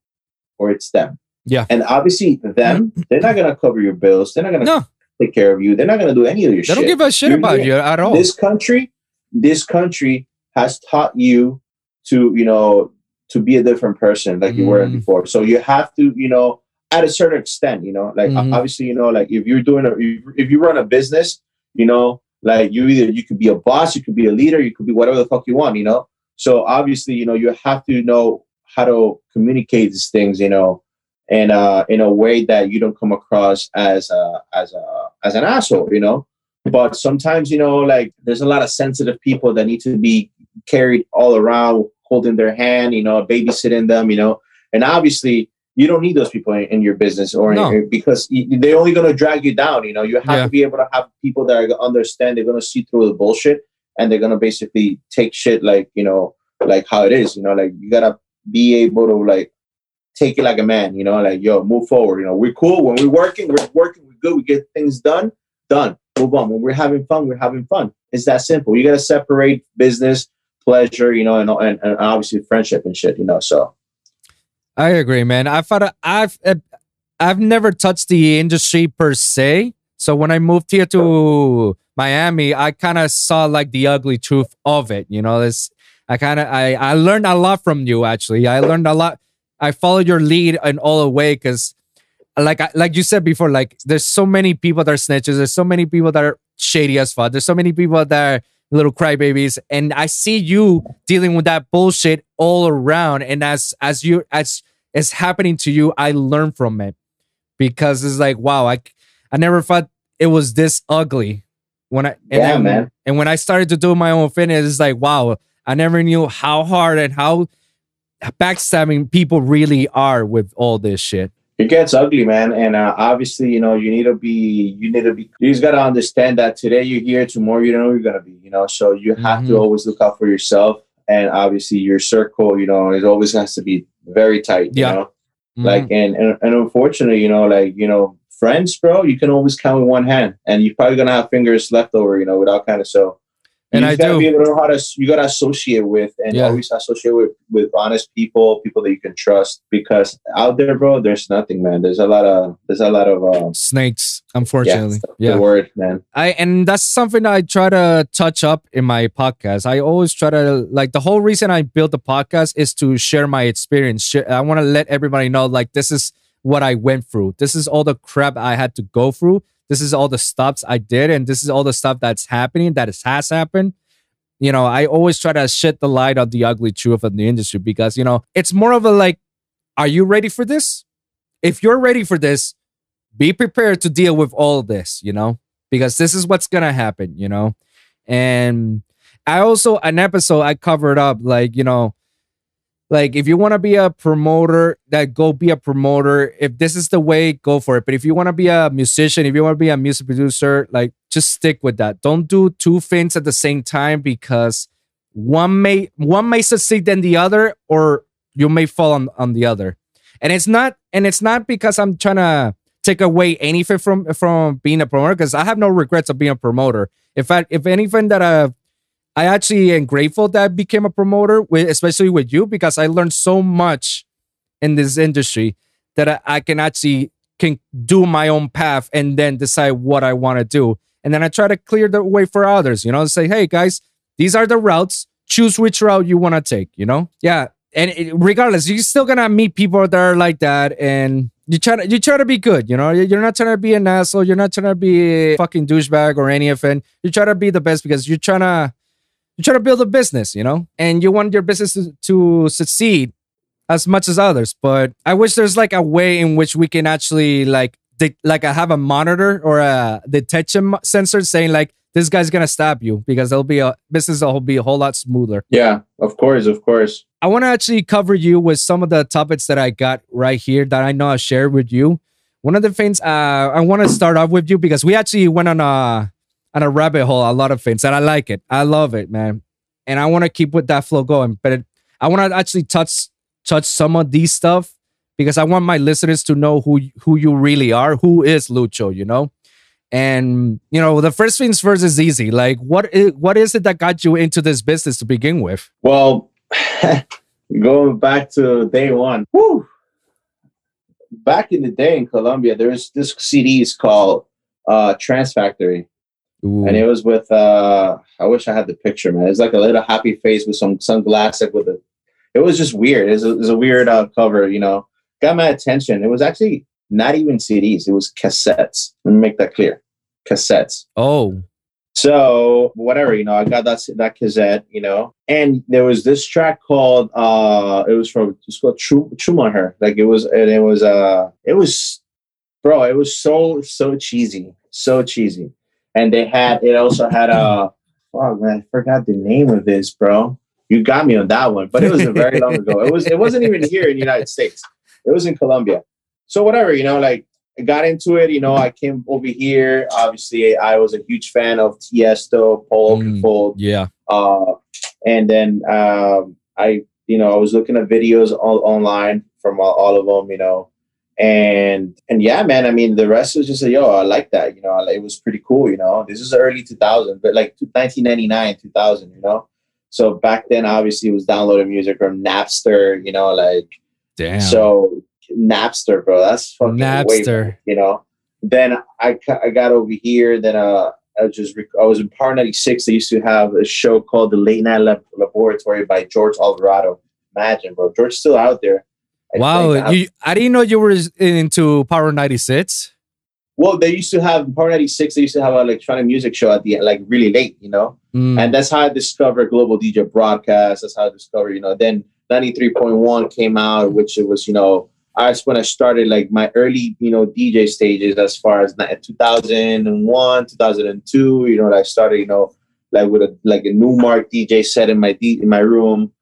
B: or it's them.
A: Yeah.
B: And obviously, them, they're not going to cover your bills. They're not going to
A: No,
B: take care of you. They're not going to do any of your
A: they
B: shit.
A: They don't give a shit
B: You're
A: about you at all.
B: This country, this country has taught you to, you know, to be a different person like you were
A: Mm.
B: before. So you have to, you know, at a certain extent, you know, like
A: Mhm.
B: obviously, you know, like if you're doing a, if, if you run a business, you know, like you either you could be a boss, you could be a leader, you could be whatever the fuck you want, you know. So obviously, you know, you have to know how to communicate these things, you know, and uh, in a way that you don't come across as a, as a as an asshole, you know. But sometimes, you know, like there's a lot of sensitive people that need to be carried all around, holding their hand, you know, babysitting them, you know. And obviously, you don't need those people in, in your business or
A: No.
B: in, because y- they're only going to drag you down. You know, you have
A: Yeah.
B: to be able to have people that are gonna understand. They're going to see through the bullshit, and they're going to basically take shit like you know, like how it is. You know, like you gotta be able to like take it like a man. You know, like yo, move forward. You know, we're cool when we're working. We're working. We're good. We get things done. Done. Move on. When we're having fun, we're having fun. It's that simple. You gotta separate business, pleasure, you know, and and, and obviously friendship and shit. You know, so.
A: I agree, man. I thought I've uh, I've never touched the industry per se. So when I moved here to Miami, I kind of saw like the ugly truth of it. You know, this I kind of I I learned a lot from you. Actually, I learned a lot. I followed your lead in all the way because, like like you said before, like there's so many people that are snitches. There's so many people that are shady as fuck. There's so many people that are little crybabies, and I see you dealing with that bullshit all around. And as as you as it's happening to you, I learn from it because it's like, wow, I I never thought it was this ugly when I and
B: Yeah, man.
A: And when I started to do my own fitness, it's like, wow, I never knew how hard and how backstabbing people really are with all this shit.
B: It gets ugly, man. And uh, obviously, you know, you need to be, you need to be, you just got to understand that today you're here, tomorrow you don't know you're going to be, you know, so you have to
A: Mhm.
B: always look out for yourself. And obviously, your circle, you know, it always has to be very tight, you
A: Yeah.
B: know,
A: Mhm.
B: like, and, and, and unfortunately, you know, like, you know, friends, bro, you can always count with one hand and you're probably going to have fingers left over, you know, without kind of so.
A: And
B: you
A: I
B: gotta
A: do.
B: be able to know how to. You gotta associate with, and
A: Yeah.
B: always associate with with honest people, people that you can trust. Because out there, bro, there's nothing, man. There's a lot of there's a lot of um,
A: snakes, unfortunately. Yeah.
B: the word, man.
A: I and that's something that I try to touch up in my podcast. I always try to like the whole reason I built the podcast is to share my experience. I want to let everybody know like this is what I went through. This is all the crap I had to go through. This is all the stops I did, and this is all the stuff that's happening that is, has happened. you know, I always try to shed the light on the ugly truth of the industry because, you know, it's more of a like, are you ready for this? If you're ready for this, be prepared to deal with all this, you know, because this is what's to happen, you know. And I also, an episode I covered up, like, you know, like if you want to be a promoter that go be a promoter. If this is the way go for it. But if you want to be a musician if you want to be a music producer like just stick with that. Don't do two things at the same time because one may one may succeed than the other or you may fall on, on the other. And it's not and it's not because i'm trying to take away anything from from being a promoter because i have no regrets of being a promoter. In fact if anything that i've I actually am grateful that I became a promoter, with, especially with you, because I learned so much in this industry that I, I can actually can do my own path and then decide what I want to do. And then I try to clear the way for others, you know, say, hey guys, these are the routes. Choose which route you want to take, you know? Yeah. And it, regardless, you're still gonna meet people that are like that, and you try to you try to be good. You know, you're not trying to be an asshole. You're not trying to be a fucking douchebag or anything. You try to be the best because you're trying to you try to build a business, you know, and you want your business to, to succeed as much as others. But I wish there's like a way in which we can actually like de- like I have a monitor or a detection sensor saying like this guy's gonna stab you because there'll be a business that'll be a whole lot smoother.
B: Yeah, of course, of course.
A: I want to actually cover you with some of the topics that I got right here that I know I shared with you. One of the things uh, I want to start off with you because we actually went on a on a rabbit hole a lot of things and I like it. I love it, man. And I want to keep with that flow going. But it, I want to actually touch touch some of these stuff because I want my listeners to know who who you really are. Who is Luccio, you know? And you know, the first things first is easy. Like what is, what is it that got you into this business to begin with?
B: Well, going back to day one. Whew. Back in the day in Colombia, there was this CDs called uh, Trance Factory Ooh. and it was with uh I wish I had the picture, man. It's like a little happy face with some sunglasses with a. It was just weird. It was a, it was a weird uh, cover, you know. Got my attention. It was actually not even CDs. It was cassettes. Let me make that clear. Cassettes.
A: Oh.
B: So whatever, you know, I got that that cassette, you know, and there was this track called uh it was from it's called True Schumacher. Like it was and it was uh it was bro, it was so so cheesy. So cheesy and they had it also had a oh man, I forgot the name of this, bro. You got me on that one, but it was a very long ago. It was it wasn't even here in the United States. It was in Colombia. So whatever, you know, like I got into it. You know, I came over here. Obviously, I was a huge fan of Tiesto, Paul mm,
A: Yeah.
B: Uh, and then um, I, you know, I was looking at videos all, online from all, all of them. You know, and and yeah man i mean the rest was just like yo i like that you know it was pretty cool you know this is early 2000 but like 1999 2000 you know so back then obviously it was downloading music from napster you know like
A: damn
B: so napster bro that's fucking
A: napster
B: way, you know then i i got over here then uh I was just I was in Power 96. They used to have a show called The Late Night Lab- Laboratory by George Alvarado. Imagine, bro. George's still out there.
A: I wow, you, I didn't know you were into Power 96.
B: Well, they used to have Power 96. They used to have an electronic music show at the end, like really late, you know. Mm. And that's how I discovered Global DJ Broadcast. That's how I discovered, you know. Then 93.1 came out, which it was, you know, that's when I started like my early, you know, DJ stages as far as 2001, 2002. You know, I started, you know, like with a like a Numark DJ set in my D, in my room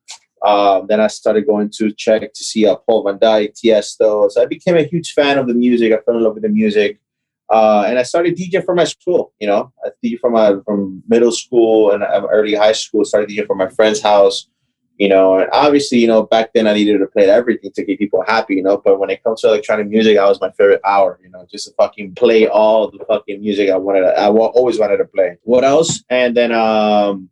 B: um, then I started going to check to see uh, Paul Van Dyk, Tiesto. So I became a huge fan of the music. I fell in love with the music. Uh, and I started DJing from my school, you know, I DJ from my from middle school and um, early high school. Started DJing from my friend's house, you know. And obviously, you know, back then I needed to play everything to keep people happy, you know. But when it comes to electronic music, I was my favorite hour, you know, just to fucking play all the fucking music I wanted. To, I always wanted to play. What else? And then, um,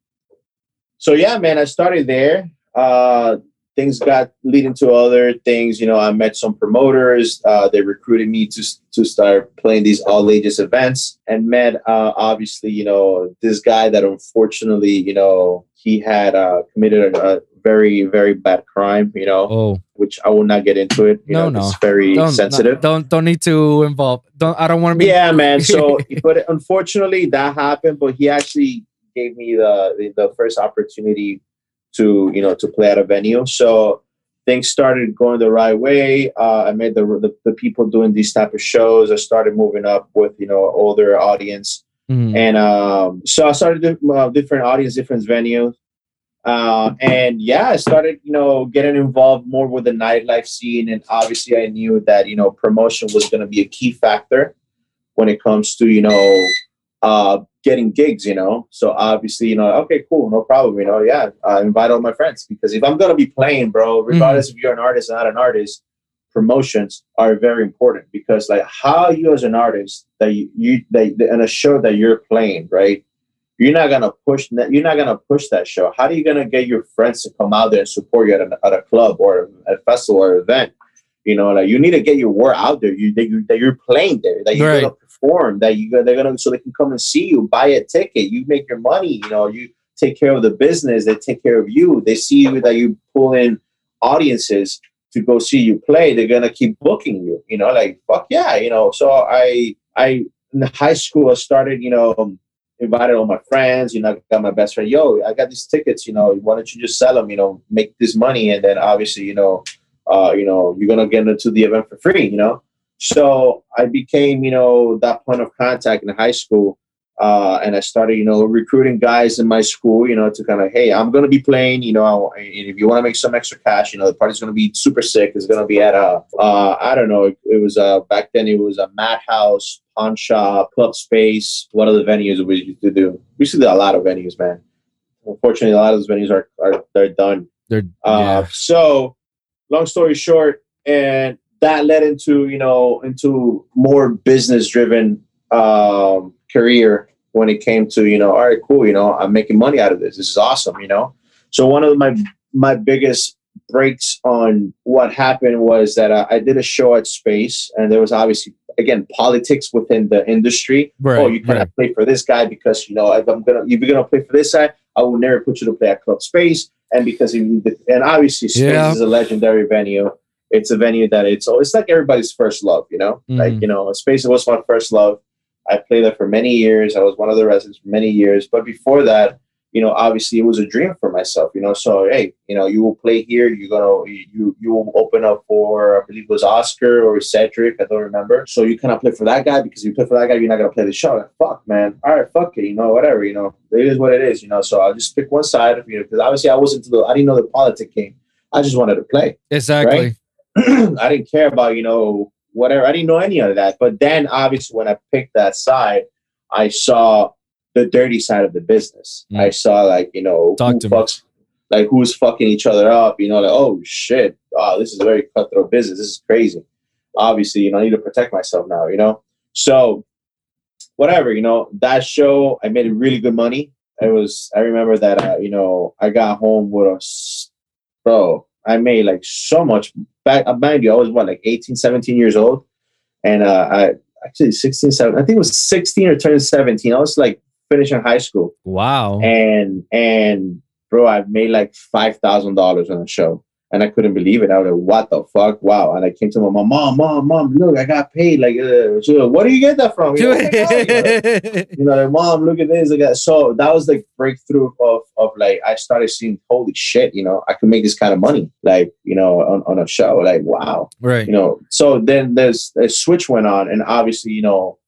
B: so yeah, man, I started there uh, things got leading to other things. You know, I met some promoters. Uh, they recruited me to to start playing these all ages events, and met uh, obviously, you know, this guy that unfortunately, you know, he had uh, committed a, a, very very bad crime. You know,
A: oh.
B: which I will not get into it. You
A: no,
B: know,
A: no,
B: it's very
A: don't,
B: sensitive.
A: don't don't need to involve. Don't I don't want to be.
B: Yeah, man. So, but unfortunately, that happened. But he actually gave me the, the the first opportunity to you know to play at a venue. So things started going the right way. Uh, I met the, the, the people doing these type of shows. I started moving up with you know older audience,
A: Mhm.
B: and um, so I started uh, different audience, different venues. Uh, and yeah, I started, you know, getting involved more with the nightlife scene. And obviously, I knew that, you know, promotion was going to be a key factor when it comes to, you know, uh, getting gigs, you know. So obviously, you know, okay, cool, no problem, you know, yeah, I invite all my friends because if I'm going to be playing, bro, mm. regardless if you're an artist or not an artist, promotions are very important because, like, how you as an artist that you, you that, in a show that you're playing, right? you're not gonna push that you're not gonna push that show how are you gonna get your friends to come out there and support you at a, at a club or a festival or event you know like you need to get your word out there you that, you, that you're playing there that you're
A: Right.
B: gonna perform that you they're gonna so they can come and see you buy a ticket you make your money you know you take care of the business they take care of you they see you that you pull in audiences to go see you play they're gonna keep booking you you know like fuck yeah you know so i i in high school i started you know invited all my friends, you know, got my best friend, yo, I got these tickets, you know, why don't you just sell them, you know, make this money. And then obviously, you know, uh, you know, you're to get into the event for free, you know? So I became, you know, that point of contact in high school. Uh, and I started, you know, recruiting guys in my school, you know, to kind of, hey, I'm going to be playing, you know, and if you want to make some extra cash, you know, the party's going to be super sick. It's going to be at a, uh, I don't know, it, it was uh, back then it was a madhouse, pawn shop, club space. What other venues we used to do? We used to do a lot of venues, man. Unfortunately, a lot of those venues are are they're done.
A: They're
B: Uh,
A: yeah.
B: So, long story short, and that led into you know into more business driven um, career when it came to you know all right cool you know I'm making money out of this this is awesome you know so one of my my biggest breaks on what happened was that I, I did a show at Space and there was obviously again politics within the industry
A: Right.
B: oh, you cannot
A: right.
B: play for this guy because you know if I'm gonna if you're gonna play for this guy, I will never put you to play at Club Space. And because you, and obviously Space
A: Yeah.
B: is a legendary venue. It's a venue that it's it's like everybody's first love, you know.
A: Mhm.
B: Like you know, Space was my first love. I played there for many years. I was one of the residents for many years. But before that, you know, obviously it was a dream for myself. You know, so hey, you know, you will play here. You're gonna you you will open up for I believe it was Oscar or Cedric. I don't remember. So you cannot play for that guy because you play for that guy, you're not gonna play the show. Like, fuck, man. All right, fuck it. You know, whatever. You know, it is what it is. You know, so I'll just pick one side of you because obviously I wasn't the. I didn't know the politic game. I just wanted to play.
A: Exactly.
B: I didn't care about, you know, whatever. I didn't know any of that. But then obviously when I picked that side, I saw the dirty side of the business.
A: Mm.
B: I saw like, you know,
A: Talk
B: who
A: me.
B: fucks like who's fucking each other up, you know, like, oh shit, oh, this is a very cutthroat business. This is crazy. Obviously, you know, I need to protect myself now, you know. So whatever, you know, that show I made really good money. It was I remember that uh, you know, I got home with a bro, I made like so much back uh, mind you, I was what like 18, 17 years old. And uh I actually 16, 17, I think it was 16 or turning 17. I was like finishing high school.
A: Wow.
B: And and bro, I made like five thousand dollars on a show. And I couldn't believe it. I was like, "What the fuck? Wow!" And I came to my mom, "Mom, mom, mom, look, I got paid." Like, uh, she was like, "Where do you get that from?" You know, "Oh you know? you know, like, mom, look at this. Like, that. so that was the breakthrough of, of like, I started seeing, holy shit, you know, I can make this kind of money, like, you know, on, on a show. Like, wow,
A: right.
B: you know. So then there's a switch went on, and obviously, you know,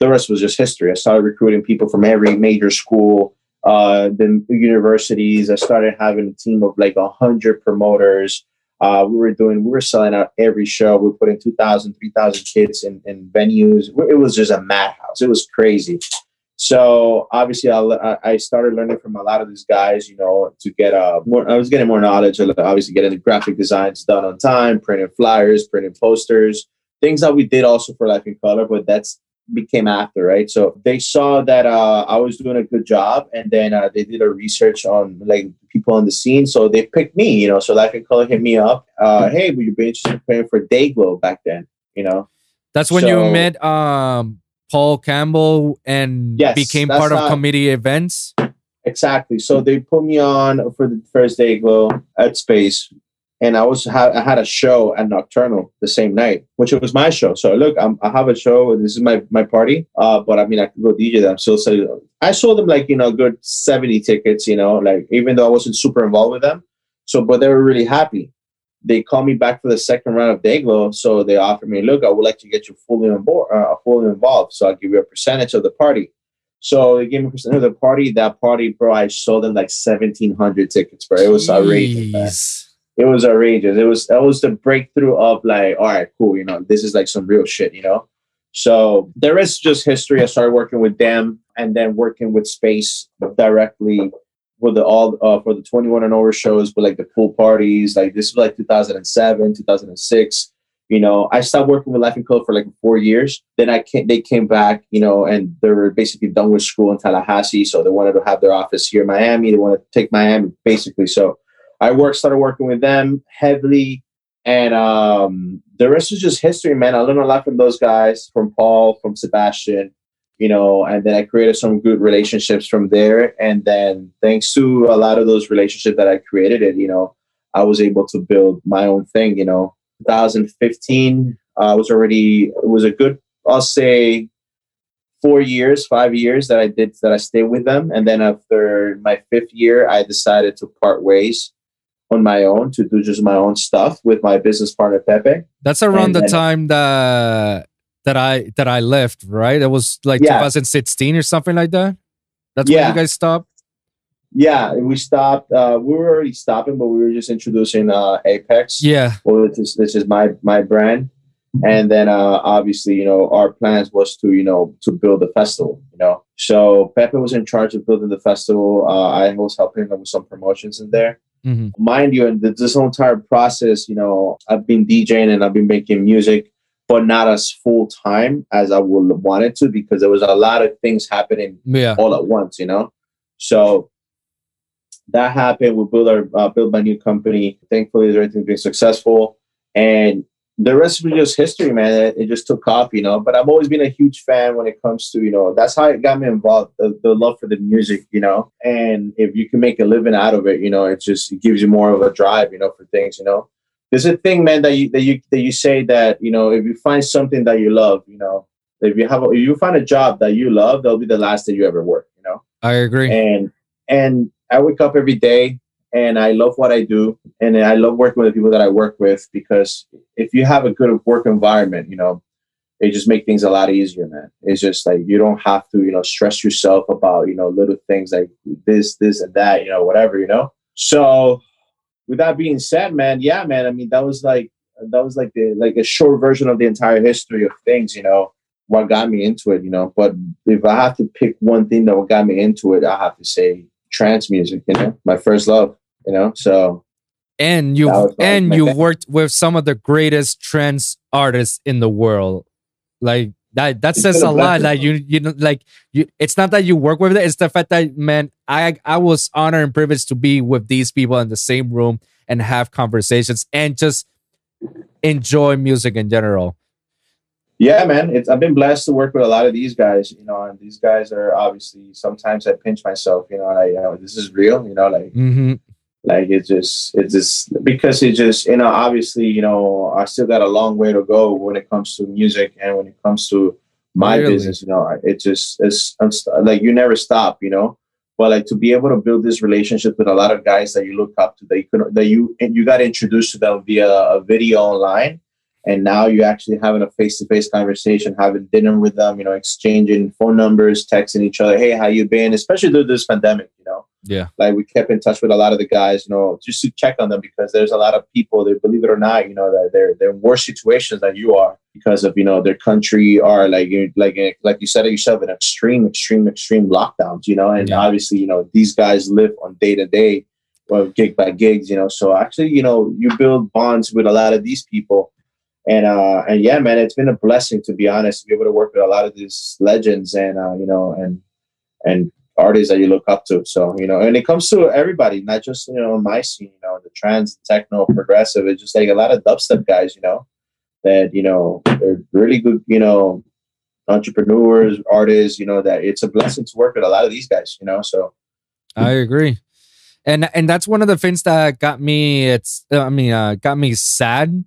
B: the rest was just history. I started recruiting people from every major school, uh, the universities. I started having a team of like a hundred promoters. Uh, we were doing, we were selling out every show. We were putting 2,000, 3,000 kids in, in venues. It was just a madhouse. It was crazy. So obviously, I, I started learning from a lot of these guys, you know, to get uh, more. I was getting more knowledge. Obviously, getting the graphic designs done on time, printing flyers, printing posters, things that we did also for Life in Color, but that's became after, right? So they saw that uh, I was doing a good job, and then uh, they did a research on like people on the scene. So they picked me, you know. So Life in Color hit me up. Uh, hey, would you be interested in playing for Dayglow back then? You know.
A: That's when you met um Paul Campbell and
B: Yes,
A: became part of committee events.
B: Exactly. So they put me on for the first Dayglow at space, and I was ha- I had a show at Nocturnal the same night, which was my show. So look, I'm, I have a show. This is my my party. Uh, but I mean, I could go DJ them. So, I sold them like you know, good seventy tickets. You know, like even though I wasn't super involved with them. So, but they were really happy. They called me back for the second round of Dayglow. So they offered me, look, I would like to get you fully on board, uh, fully involved. So I'll give you a percentage of the party. So they gave me a percentage of the party. That party, bro, I sold them like seventeen hundred tickets, bro. It was outrageous. Man it was outrageous. It was that was the breakthrough of like, all right, cool, you know, this is like some real shit, you know. So there is just history. I started working with them and then working with Space directly for the all uh, for the 21 and over shows, but like the pool parties. Like this was like 2007, 2006. You know, I stopped working with Laughing Code for like four years. Then I came, they came back, you know, and they were basically done with school in Tallahassee, so they wanted to have their office here in Miami. They wanted to take Miami, basically. So I worked, started working with them heavily, and um, the rest was just history, man. I learned a lot from those guys, from Paul, from Sebastian, you know, and then I created some good relationships from there. And then thanks to a lot of those relationships that I created, it, you know, I was able to build my own thing. You know, 2015, I uh, was already it was a good, I'll say, four years, five years that I did that I stayed with them, and then after my fifth year, I decided to part ways on my own to do just my own stuff with my business partner Pepe.
A: That's around and, the time that that I that I left, right? It was like yeah. 2016 or something like that. That's yeah. when you guys stopped.
B: Yeah, we stopped. Uh, we were already stopping, but we were just introducing uh, Apex.
A: Yeah,
B: well, this is, this is my my brand, and then uh, obviously, you know, our plans was to you know to build a festival. You know, so Pepe was in charge of building the festival. Uh, I was helping him with some promotions in there. Mm-hmm. Mind you, and this whole entire process, you know, I've been DJing and I've been making music, but not as full time as I would have wanted to because there was a lot of things happening yeah. all at once, you know. So that happened. We built our uh, built my new company. Thankfully, everything's been successful, and the rest was just history, man. It, just took off, you know. But I've always been a huge fan when it comes to, you know, that's how it got me involved. The, the love for the music, you know. And if you can make a living out of it, you know, it just it gives you more of a drive, you know, for things, you know. There's a thing, man, that you that you that you say that you know if you find something that you love, you know, if you have a, if you find a job that you love, that'll be the last that you ever work, you know.
A: I agree.
B: And and I wake up every day and I love what I do, and I love working with the people that I work with because if you have a good work environment, you know, it just make things a lot easier, man. It's just like you don't have to, you know, stress yourself about, you know, little things like this, this, and that, you know, whatever, you know. So, with that being said, man, yeah, man. I mean, that was like that was like the like a short version of the entire history of things, you know, what got me into it, you know. But if I have to pick one thing that got me into it, I have to say trance music, you know, my first love you know? So
A: and you and you worked with some of the greatest trance artists in the world. Like that that says a lot like you you know like you it's not that you work with it it's the fact that man i i was honored and privileged to be with these people in the same room and have conversations and just enjoy music in general.
B: Yeah man it's i've been blessed to work with a lot of these guys you know and these guys are obviously sometimes i pinch myself you know and i you know this is real you know like
A: mm-hmm.
B: Like it's just it's just because it just you know obviously you know I still got a long way to go when it comes to music and when it comes to my really? business. You know, it just it's like you never stop. You know, but like to be able to build this relationship with a lot of guys that you look up to that you could that you you got introduced to them via a video online and now you're actually having a face-to-face conversation having dinner with them you know exchanging phone numbers texting each other hey how you been especially through this pandemic you know
A: yeah.
B: Like we kept in touch with a lot of the guys, you know, just to check on them because there's a lot of people that believe it or not, you know, that they're they're in worse situations than you are because of, you know, their country are like you like like you said yourself in extreme, extreme, extreme lockdowns, you know, and yeah. obviously, you know, these guys live on day to day or gig by gigs, you know. So actually, you know, you build bonds with a lot of these people. And uh and yeah, man, it's been a blessing to be honest, to be able to work with a lot of these legends and uh, you know, and and artists that you look up to. So, you know, and it comes to everybody, not just, you know, my scene, you know, the trance, techno, progressive. It's just like a lot of dubstep guys, you know, that, you know, they're really good, you know, entrepreneurs, artists, you know, that it's a blessing to work with a lot of these guys, you know. So
A: I agree. and and that's one of the things that got me. It's I mean, uh, got me sad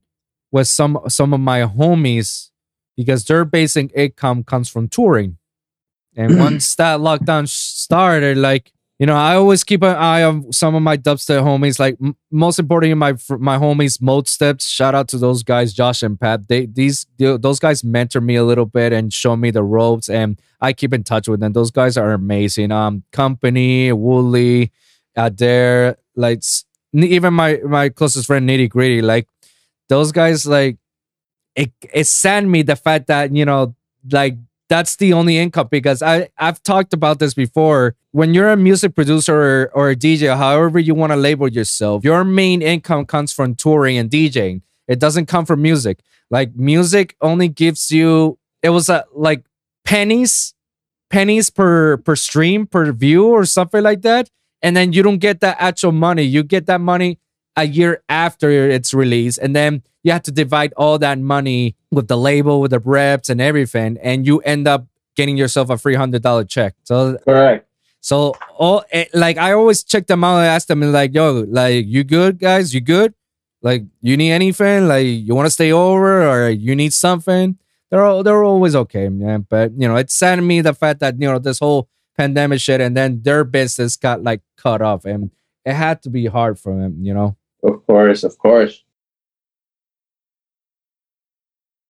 A: with some some of my homies because their basic income comes from touring, and once that lockdown started, like you know, I always keep an eye on some of my dubstep homies. Like m- most importantly, my my homies, Modesteps. Shout out to those guys, Josh and Pat. They these those guys mentor me a little bit and show me the ropes, and I keep in touch with them. Those guys are amazing. Um, Kompany, Wooli, Adair, like even my my closest friend Nitti Gritti. Like those guys, like it it sent me the fact that you know like that's the only income because I I've talked about this before. When you're a music producer or, or a DJ, however you want to label yourself, your main income comes from touring and DJing. It doesn't come from music. Like music only gives you it was a like pennies pennies per per stream per view or something like that and then you don't get that actual money you get that money a year after it's released and then you have to divide all that money with the label with the reps and everything and you end up getting yourself a three hundred dollar check. So
B: correct.
A: so all eh, like i always check them out and ask them like yo like you good guys? You good? Like you need anything? Like you want to stay over or you need something? They're all, they're always okay man. But you know it saddened me the fact that you know this whole pandemic shit and then their business got like cut off and it had to be hard for them you know?
B: Of course, of course.